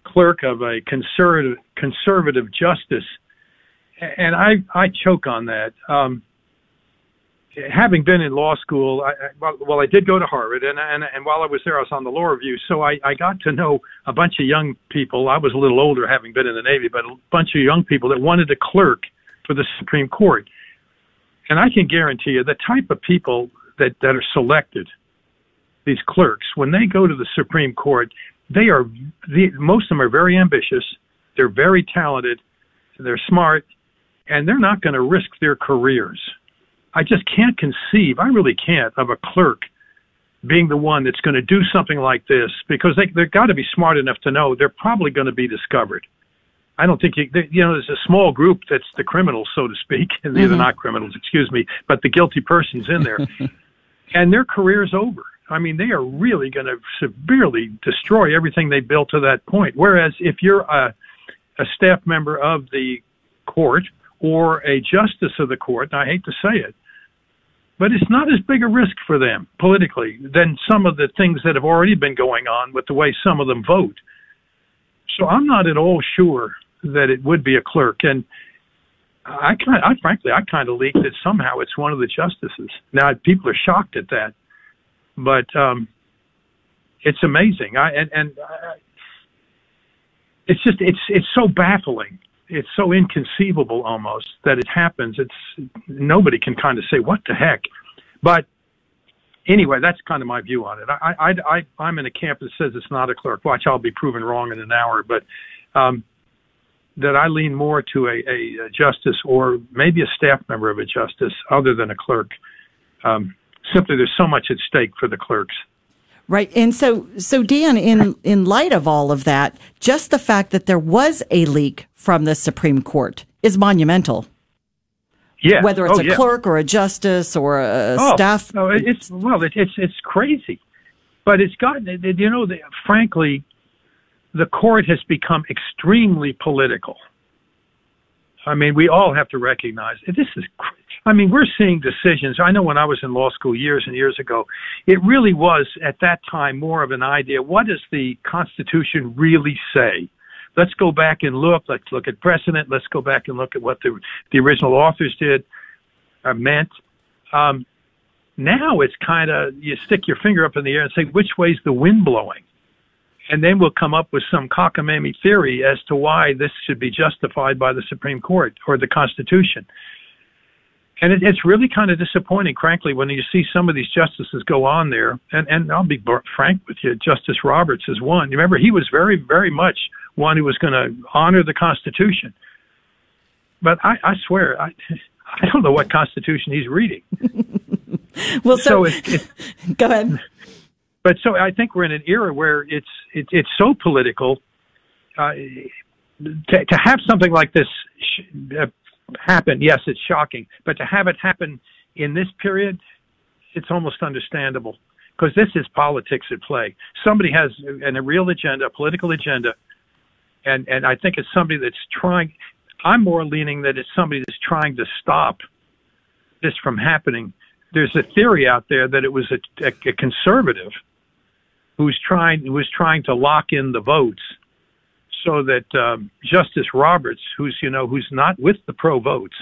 clerk of a conservative conservative justice, and I I choke on that. Um, having been in law school, I, well, well, I did go to Harvard, and, and and while I was there, I was on the law review, so I, I got to know a bunch of young people. I was a little older, having been in the Navy, but a bunch of young people that wanted to clerk for the Supreme Court. And I can guarantee you, the type of people that that are selected, these clerks, when they go to the Supreme Court, they are the, most of them are very ambitious. They're very talented. They're smart, and they're not going to risk their careers. I just can't conceive. I really can't of a clerk being the one that's going to do something like this because they they've got to be smart enough to know they're probably going to be discovered. I don't think you, you know there's a small group that's the criminals, so to speak, [LAUGHS] and they're
Mhm.
not criminals, excuse me, but the guilty persons in there, [LAUGHS] and their career's over. I mean, they are really going to severely destroy everything they built to that point. Whereas if you're a, a staff member of the court or a justice of the court, and I hate to say it, but it's not as big a risk for them politically than some of the things that have already been going on with the way some of them vote. So I'm not at all sure that it would be a clerk. And I kind, I frankly, I kind of leaked that somehow it's one of the justices. Now people are shocked at that, but um, it's amazing. I and and I, it's just it's it's so baffling. It's so inconceivable almost that it happens. It's nobody can kind of say what the heck, but anyway, that's kind of my view on it. I, I, I, I'm in a camp that says it's not a clerk. Watch, I'll be proven wrong in an hour, but um, that I lean more to a, a, a justice or maybe a staff member of a justice other than a clerk. Um, simply, there's so much at stake for the clerks.
Right. And so, so Dan, in, in light of all of that, just the fact that there was a leak from the Supreme Court is monumental.
Yeah.
Whether it's
Oh,
a
yeah.
clerk or a justice or a
oh,
staff.
No, it's well, it, it's it's crazy, but it's gotten. You know, the, frankly, the court has become extremely political. I mean, we all have to recognize this is. I mean, we're seeing decisions. I know when I was in law school years and years ago, it really was at that time more of an idea. What does the Constitution really say? Let's go back and look. Let's look at precedent. Let's go back and look at what the the original authors did or meant. Um, now it's kind of you stick your finger up in the air and say which way's the wind blowing, and then we'll come up with some cockamamie theory as to why this should be justified by the Supreme Court or the Constitution. And it, it's really kind of disappointing, frankly, when you see some of these justices go on there. And, and I'll be frank with you, Justice Roberts is one. You remember, he was very, very much one who was going to honor the Constitution. But I, I swear, I, [LAUGHS] I don't know what Constitution he's reading. [LAUGHS]
Well, so,
it's, it's, [LAUGHS]
go ahead.
But so I think we're in an era where it's it, it's so political. Uh, to, to have something like this sh- uh, happen, yes, it's shocking. But to have it happen in this period, it's almost understandable because this is politics at play. Somebody has an, a real agenda, a political agenda, and and I think it's somebody that's trying. I'm more leaning that it's somebody that's trying to stop this from happening. There's a theory out there that it was a, a, a conservative who's trying who was trying to lock in the votes so that um, Justice Roberts, who's you know who's not with the pro votes,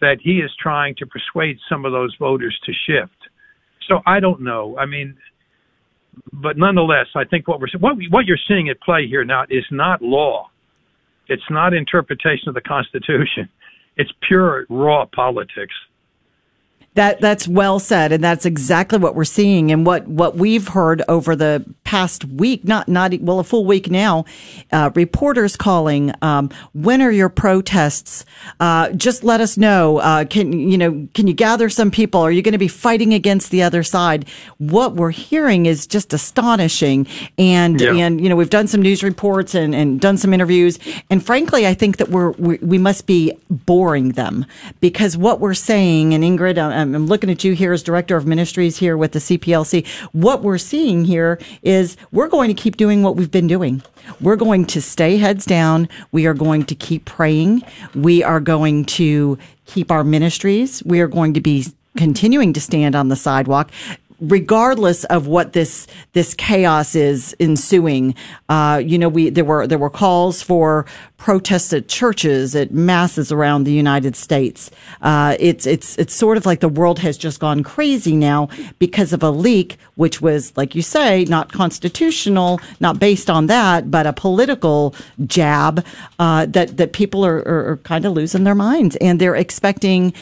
that he is trying to persuade some of those voters to shift. So I don't know. I mean, but nonetheless, I think what we're what what you're seeing at play here now is not law. It's not interpretation of the Constitution. It's pure raw politics.
That that's well said, and that's exactly what we're seeing, and what, what we've heard over the past week, not not well a full week now. Uh, reporters calling, um, when are your protests? Uh, just let us know. Uh, can you know? Can you gather some people? Are you going to be fighting against the other side? What we're hearing is just astonishing, and
Yeah.
and you know we've done some news reports and and done some interviews, and frankly, I think that we're we, we must be boring them because what we're saying, and Ingrid, I'm, I'm looking at you here as director of ministries here with the CPLC. What we're seeing here is we're going to keep doing what we've been doing. We're going to stay heads down. We are going to keep praying. We are going to keep our ministries. We are going to be continuing to stand on the sidewalk regardless of what this this chaos is ensuing. Uh, you know, we there were there were calls for protests at churches, at masses around the United States. Uh, it's it's it's sort of like the world has just gone crazy now because of a leak, which was, like you say, not constitutional, not based on that, but a political jab uh, that that people are, are, are kind of losing their minds, and they're expecting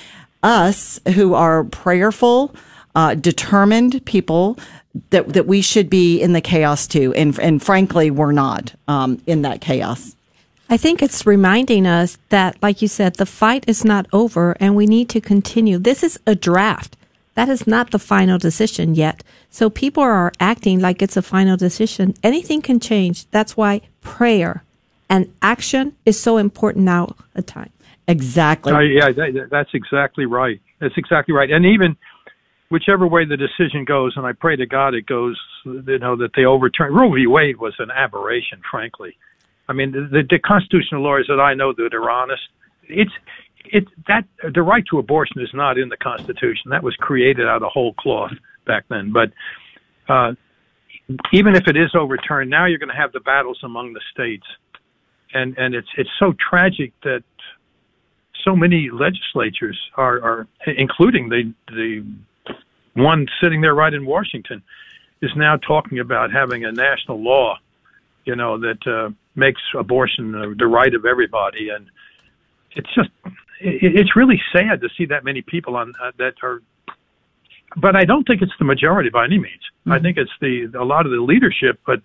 us who are prayerful uh, determined people that that we should be in the chaos too, and and frankly, we're not um, in that chaos.
I think it's reminding us that, like you said, the fight is not over and we need to continue. This is a draft. That is not the final decision yet. So people are acting like it's a final decision. Anything can change. That's why prayer And action is so important now at time.
Exactly.
Uh, yeah, that, that's exactly right. That's exactly right. And even whichever way the decision goes, and I pray to God it goes, you know, that they overturn. Roe v. Wade was an aberration, frankly. I mean, the, the constitutional lawyers that I know that are honest, it's it that the right to abortion is not in the Constitution. That was created out of whole cloth back then. But uh, even if it is overturned, now you're going to have the battles among the states, and and it's it's so tragic that so many legislatures are, are including the the one sitting there right in Washington, is now talking about having a national law, you know, that uh, makes abortion the, the right of everybody, and it's just it, it's really sad to see that many people on uh, that are. But I don't think it's the majority by any means. Mm-hmm. I think it's the a lot of the leadership, but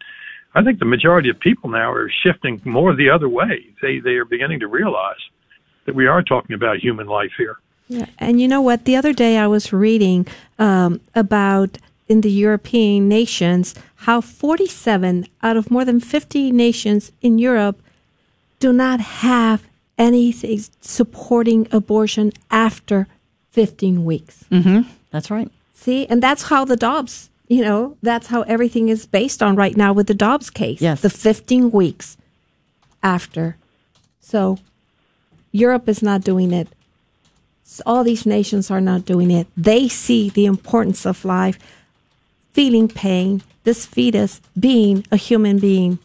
I think the majority of people now are shifting more the other way. They they are beginning to realize that we are talking about human life here.
Yeah, and you know what? The other day I was reading um, about in the European nations how 47 out of more than 50 nations in Europe do not have anything supporting abortion after 15 weeks.
Mm-hmm. That's right.
See, and that's how the Dobbs, you know, that's how everything is based on right now with the Dobbs case.
Yes.
The 15 weeks after. So Europe is not doing it. All these nations are not doing it. They see the importance of life, feeling pain, this fetus being a human being.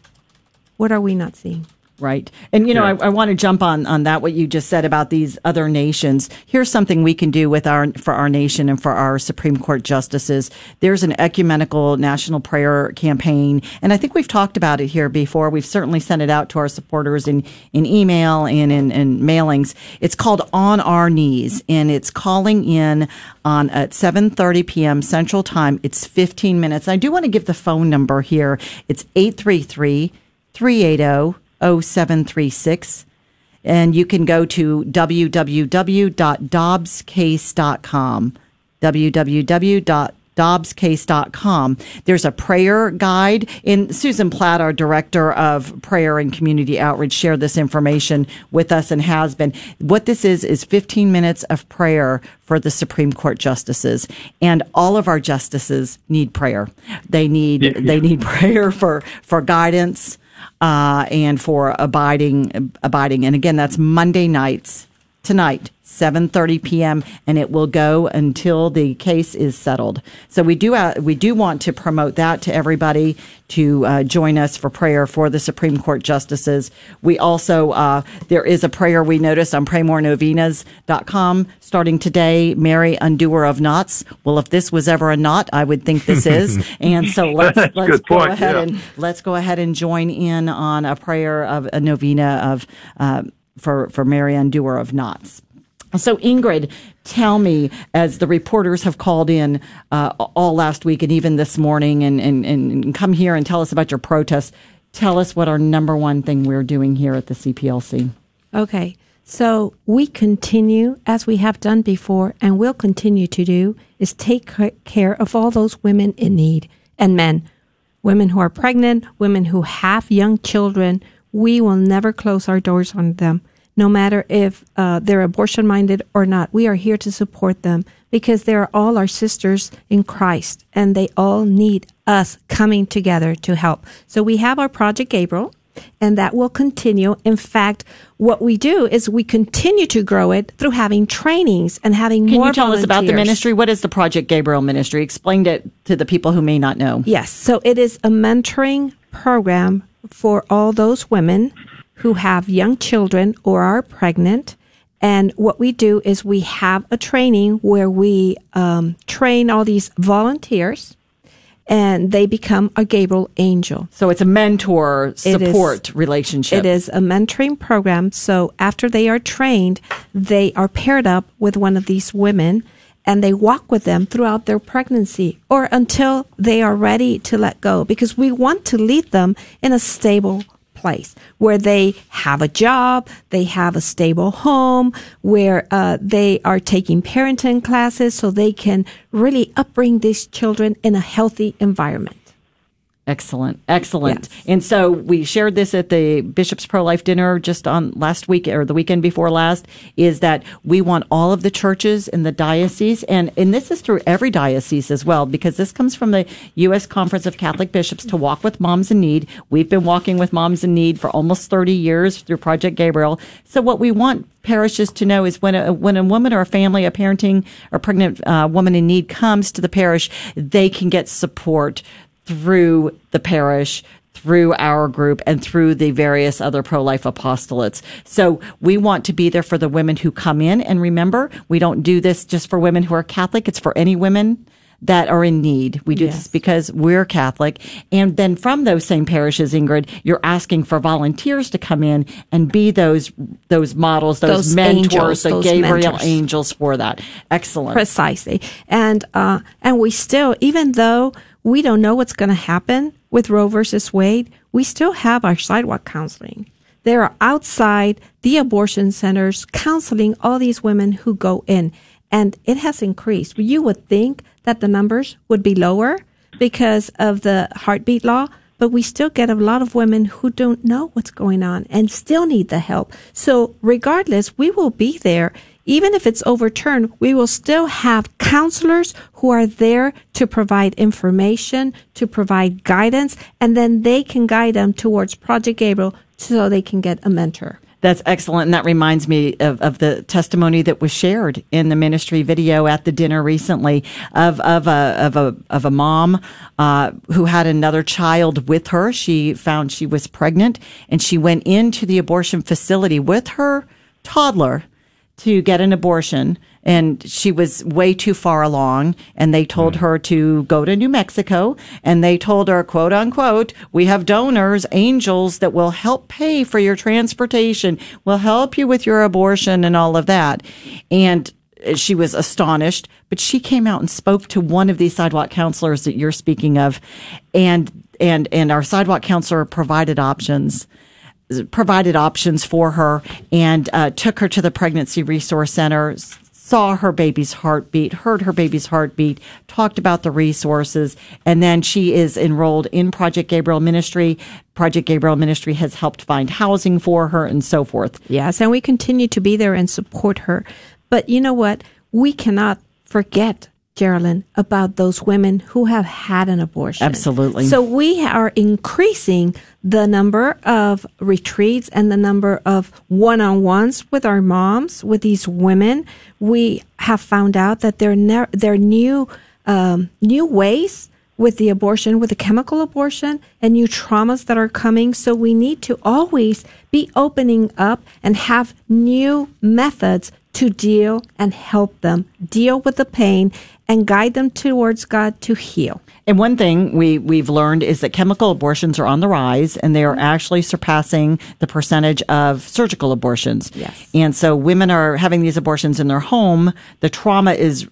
What are we not seeing?
Right. And, you know, yeah. I, I want to jump on, on that, what you just said about these other nations. Here's something we can do with our, for our nation and for our Supreme Court justices. There's an ecumenical national prayer campaign. And I think we've talked about it here before. We've certainly sent it out to our supporters in, in email and in, in mailings. It's called On Our Knees and it's calling in on at 7.30 p.m. Central Time. It's 15 minutes. I do want to give the phone number here. It's 833 380 0736. And you can go to www.dobbscase.com. www.dobbscase.com. There's a prayer guide. And Susan Platt, our director of prayer and community outreach, shared this information with us and has been. What this is, is 15 minutes of prayer for the Supreme Court justices. And all of our justices need prayer. They need, yeah, yeah. they need prayer for, for guidance uh, and for abiding abiding. And again, that's Monday nights tonight. 7:30 p.m. and it will go until the case is settled. So we do uh, we do want to promote that to everybody to uh, join us for prayer for the Supreme Court justices. We also uh, there is a prayer we noticed on praymorenovenas.com starting today. Mary, undoer of knots. Well, if this was ever a knot, I would think this [LAUGHS] is. and so [LAUGHS] let's let's go point, ahead yeah. and let's go ahead and join in on a prayer of a novena of uh, for for Mary, undoer of knots. So, Ingrid, tell me, as the reporters have called in uh, all last week and even this morning and, and, and come here and tell us about your protests, tell us what our number one thing we're doing here at the CPLC.
Okay. So, we continue, as we have done before and will continue to do, is take care of all those women in need and men. Women who are pregnant, women who have young children, we will never close our doors on them no matter if uh, they're abortion minded or not. We are here to support them because they are all our sisters in Christ and they all need us coming together to help. So we have our Project Gabriel and that will continue. In fact, what we do is we continue to grow it through having trainings and having
Can
more.
Can you tell
volunteers.
us about the ministry? What is the Project Gabriel ministry? Explain it to the people who may not know.
Yes, so it is a mentoring program for all those women who have young children or are pregnant. And what we do is we have a training where we um, train all these volunteers and they become a Gabriel angel.
So it's a mentor support
it is,
relationship.
It is a mentoring program. So after they are trained, they are paired up with one of these women and they walk with them throughout their pregnancy or until they are ready to let go because we want to lead them in a stable place where they have a job, they have a stable home, where uh, they are taking parenting classes so they can really upbring these children in a healthy environment.
Excellent, excellent. And so we shared this at the Bishop's Pro Life dinner just on last week or the weekend before last. Is that we want all of the churches in the diocese, and and this is through every diocese as well, because this comes from the U.S. Conference of Catholic Bishops to walk with moms in need. We've been walking with moms in need for almost thirty years through Project Gabriel. So what we want parishes to know is when a when a woman or a family, a parenting or pregnant uh, woman in need comes to the parish, they can get support through the parish, through our group, and through the various other pro life apostolates. So we want to be there for the women who come in. And remember, we don't do this just for women who are Catholic, it's for any women that are in need. We do
Yes.
this because we're Catholic. And then from those same parishes, Ingrid, you're asking for volunteers to come in and be those those models, those,
Those
mentors,
angels,
the
those
Gabriel
mentors.
angels for that. Excellent.
Precisely. And uh, and we still, even though we don't know what's going to happen with Roe versus Wade, we still have our sidewalk counseling. They are outside the abortion centers counseling all these women who go in, and it has increased. You would think that the numbers would be lower because of the heartbeat law, but we still get a lot of women who don't know what's going on and still need the help. So, regardless, we will be there. Even if it's overturned, we will still have counselors who are there to provide information, to provide guidance, and then they can guide them towards Project Gabriel so they can get a mentor.
That's excellent. And that reminds me of, of the testimony that was shared in the ministry video at the dinner recently of, of a, of a, of a mom, uh, who had another child with her. She found she was pregnant and she went into the abortion facility with her toddler to get an abortion and she was way too far along and they told hmm. her to go to New Mexico and they told her quote unquote we have donors angels that will help pay for your transportation will help you with your abortion and all of that. And she was astonished but she came out and spoke to one of these sidewalk counselors that you're speaking of and and and our sidewalk counselor provided options provided options for her and uh, took her to the pregnancy resource center saw her baby's heartbeat heard her baby's heartbeat talked about the resources and then she is enrolled in project gabriel ministry project gabriel ministry has helped find housing for her and so forth
Yes, and we continue to be there and support her. But you know what? We cannot forget, Geraldine, about those women who have had an abortion.
Absolutely.
So we are increasing the number of retreats and the number of one-on-ones with our moms, with these women. We have found out that there ne- there are new um, new ways with the abortion, with the chemical abortion, and new traumas that are coming. So we need to always be opening up and have new methods to deal and help them deal with the pain and guide them towards God to heal.
And one thing we, we've learned is that chemical abortions are on the rise and they are mm-hmm. actually surpassing the percentage of surgical abortions.
Yes.
And so women are having these abortions in their home. The trauma is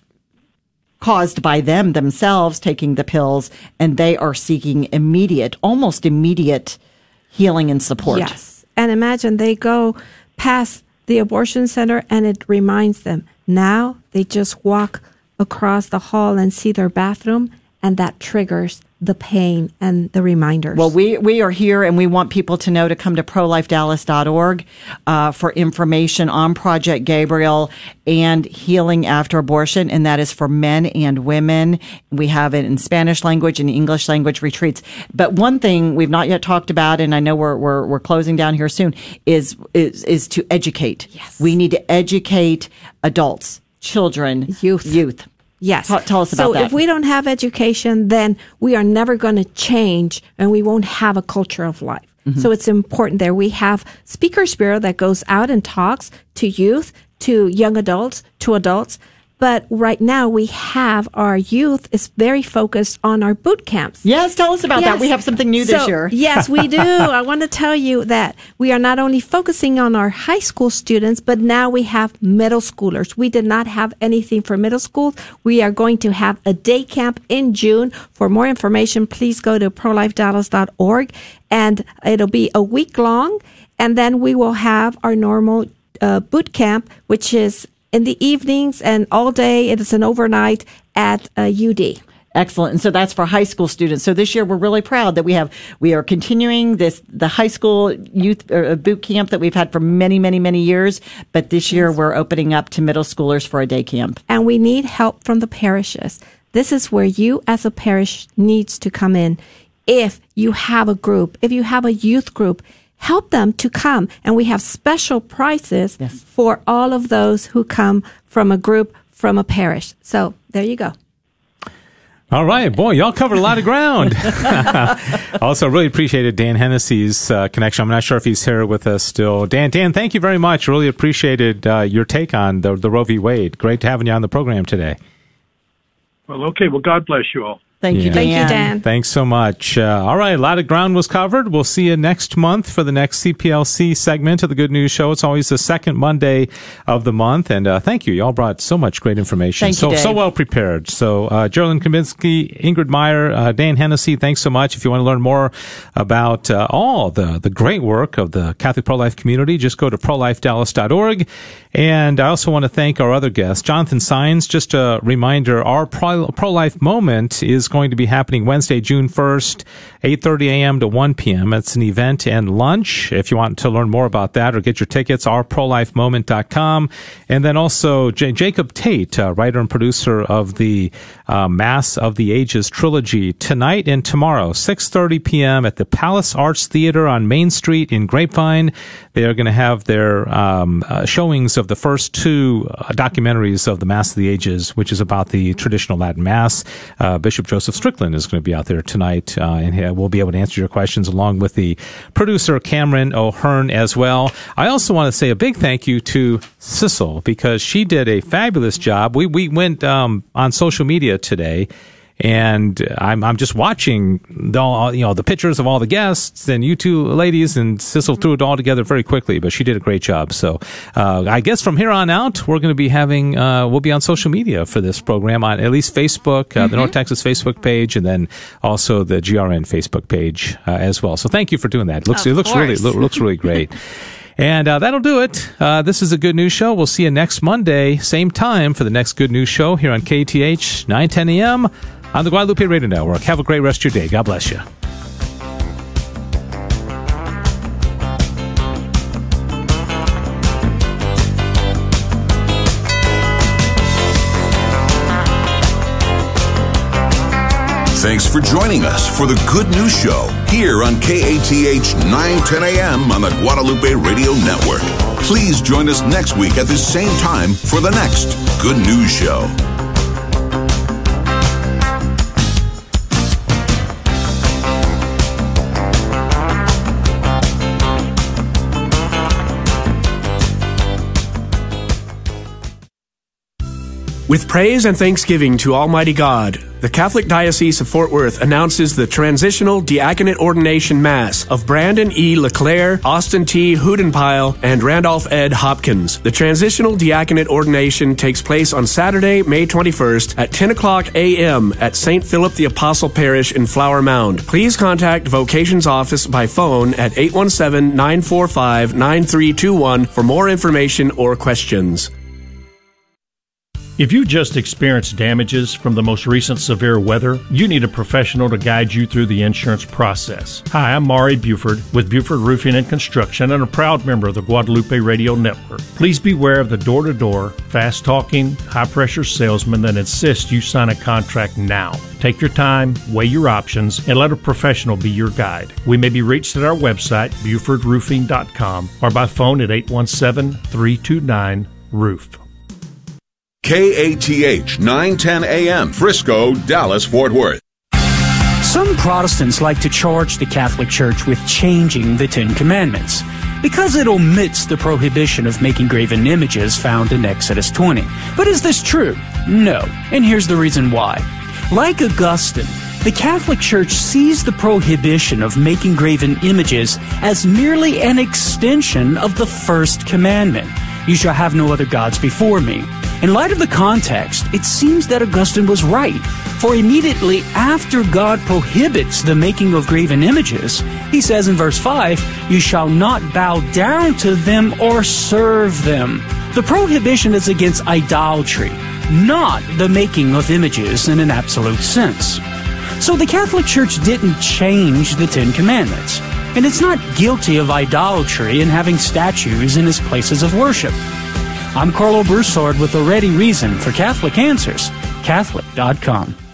caused by them themselves taking the pills and they are seeking immediate, almost immediate healing and support.
Yes. And imagine they go past the abortion center and it reminds them. Now they just walk across the hall and see their bathroom and that triggers the pain and the reminders.
Well, we, we are here and we want people to know to come to prolifedallas.org uh, for information on Project Gabriel and healing after abortion. And that is for men and women. We have it in Spanish language and English language retreats. But one thing we've not yet talked about, and I know we're, we're, we're closing down here soon, is, is, is to educate. Yes. We need to educate adults, children, youth. Youth.
Yes.
Tell, tell us about
so
that.
if we don't have education, then we are never going to change and we won't have a culture of life.
Mm-hmm.
So it's important there. We have Speakers Bureau that goes out and talks to youth, to young adults, to adults. But right now we have our youth is very focused on our boot camps.
Yes, tell us about that. We have something new this year.
yes, we [LAUGHS] do. I want to tell you that we are not only focusing on our high school students, but now we have middle schoolers. We did not have anything for middle school. We are going to have a day camp in June. For more information, please go to prolifedallas.org and it'll be a week long. And then we will have our normal uh, boot camp, which is in the evenings and all day. It is an overnight at uh, UD.
Excellent. And so that's for high school students. So this year we're really proud that we have, we are continuing this, the high school youth uh, boot camp that we've had for many, many, many years. But this year we're opening up to middle schoolers for a day camp.
And we need help from the parishes. This is where you as a parish needs to come in. If you have a group, if you have a youth group, help them to come. And we have special prices
Yes.
for all of those who come from a group from a parish. So there you go.
All right, boy, y'all covered a lot of ground. [LAUGHS] [LAUGHS] also, really appreciated Dan Hennessy's uh, connection. I'm not sure if he's here with us still. Dan, Dan, thank you very much. Really appreciated uh, your take on the, the Roe v. Wade. Great to having you on the program today.
Well, okay. Well, God bless you all.
Thank you,
Yeah.
Dan.
Thank you, Dan.
Thanks so much. Uh, all right, a lot of ground was covered. We'll see you next month for the next CPLC segment of the Good News Show. It's always the second Monday of the month, and uh, thank you. Y'all brought so much great information.
Thank you,
so so well prepared. So, uh, Geraldine Kaminsky, Ingrid Meyer, uh, Dan Hennessy, thanks so much. If you want to learn more about uh, all the the great work of the Catholic pro life community, just go to prolifedallas.org. And I also want to thank our other guest, Jonathan Saenz. Just a reminder, our pro life moment is going to be happening Wednesday, June 1st, 8.30 a.m. to 1 p.m. It's an event and lunch. If you want to learn more about that or get your tickets, ourprolifemoment.com. And then also J- Jacob Tate, uh, writer and producer of the uh, Mass of the Ages trilogy, tonight and tomorrow, 6.30 p.m. at the Palace Arts Theater on Main Street in Grapevine. They are going to have their um, uh, showings of the first two uh, documentaries of the Mass of the Ages, which is about the traditional Latin Mass. Uh, Bishop Joseph Strickland is going to be out there tonight, uh, and we'll be able to answer your questions along with the producer Cameron O'Hearn as well. I also want to say a big thank you to Sissel because she did a fabulous job. We we went um, on social media today and I'm I'm just watching the all, you know the pictures of all the guests and you two ladies and Sissel threw it all together very quickly, but she did a great job. So uh, I guess from here on out we're going to be having uh, we'll be on social media for this program on at least Facebook, uh, the North Texas Facebook page, and then also the GRN Facebook page uh, as well. So thank you for doing that. It looks
Of
it looks really
course.
lo- looks really great. [LAUGHS] And uh, that'll do it. Uh, this is a Good News Show. We'll see you next Monday, same time, for the next Good News Show here on KATH, 910 a.m. on the Guadalupe Radio Network. Have a great rest of your day. God bless you.
Thanks for joining us for the Good News Show here on KATH 910 a.m. on the Guadalupe Radio Network. Please join us next week at the same time for the next Good News Show.
With praise and thanksgiving to Almighty God, the Catholic Diocese of Fort Worth announces the Transitional Diaconate Ordination Mass of Brandon E. LeClaire, Austin T. Hudenpile, and Randolph Ed Hopkins. The Transitional Diaconate Ordination takes place on Saturday, May 21st at 10 o'clock a.m. at St. Philip the Apostle Parish in Flower Mound. Please contact Vocations Office by phone at 817-945-9321 for more information or questions.
If you just experienced damages from the most recent severe weather, you need a professional to guide you through the insurance process. Hi, I'm Mari Buford with Buford Roofing and Construction and a proud member of the Guadalupe Radio Network. Please beware of the door to door, fast talking, high pressure salesman that insist you sign a contract now. Take your time, weigh your options, and let a professional be your guide. We may be reached at our website, BufordRoofing.com, or by phone at 817 329 Roof.
KATH 910 a.m. Frisco, Dallas, Fort Worth.
Some Protestants like to charge the Catholic Church with changing the Ten Commandments because it omits the prohibition of making graven images found in Exodus 20. But is this true? No. And here's the reason why. Like Augustine, the Catholic Church sees the prohibition of making graven images as merely an extension of the first commandment You shall have no other gods before me. In light of the context, it seems that Augustine was right. For immediately after God prohibits the making of graven images, he says in verse 5, You shall not bow down to them or serve them. The prohibition is against idolatry, not the making of images in an absolute sense. So the Catholic Church didn't change the Ten Commandments, and it's not guilty of idolatry in having statues in its places of worship. I'm Karlo Broussard with the Ready Reason for Catholic Answers, Catholic.com.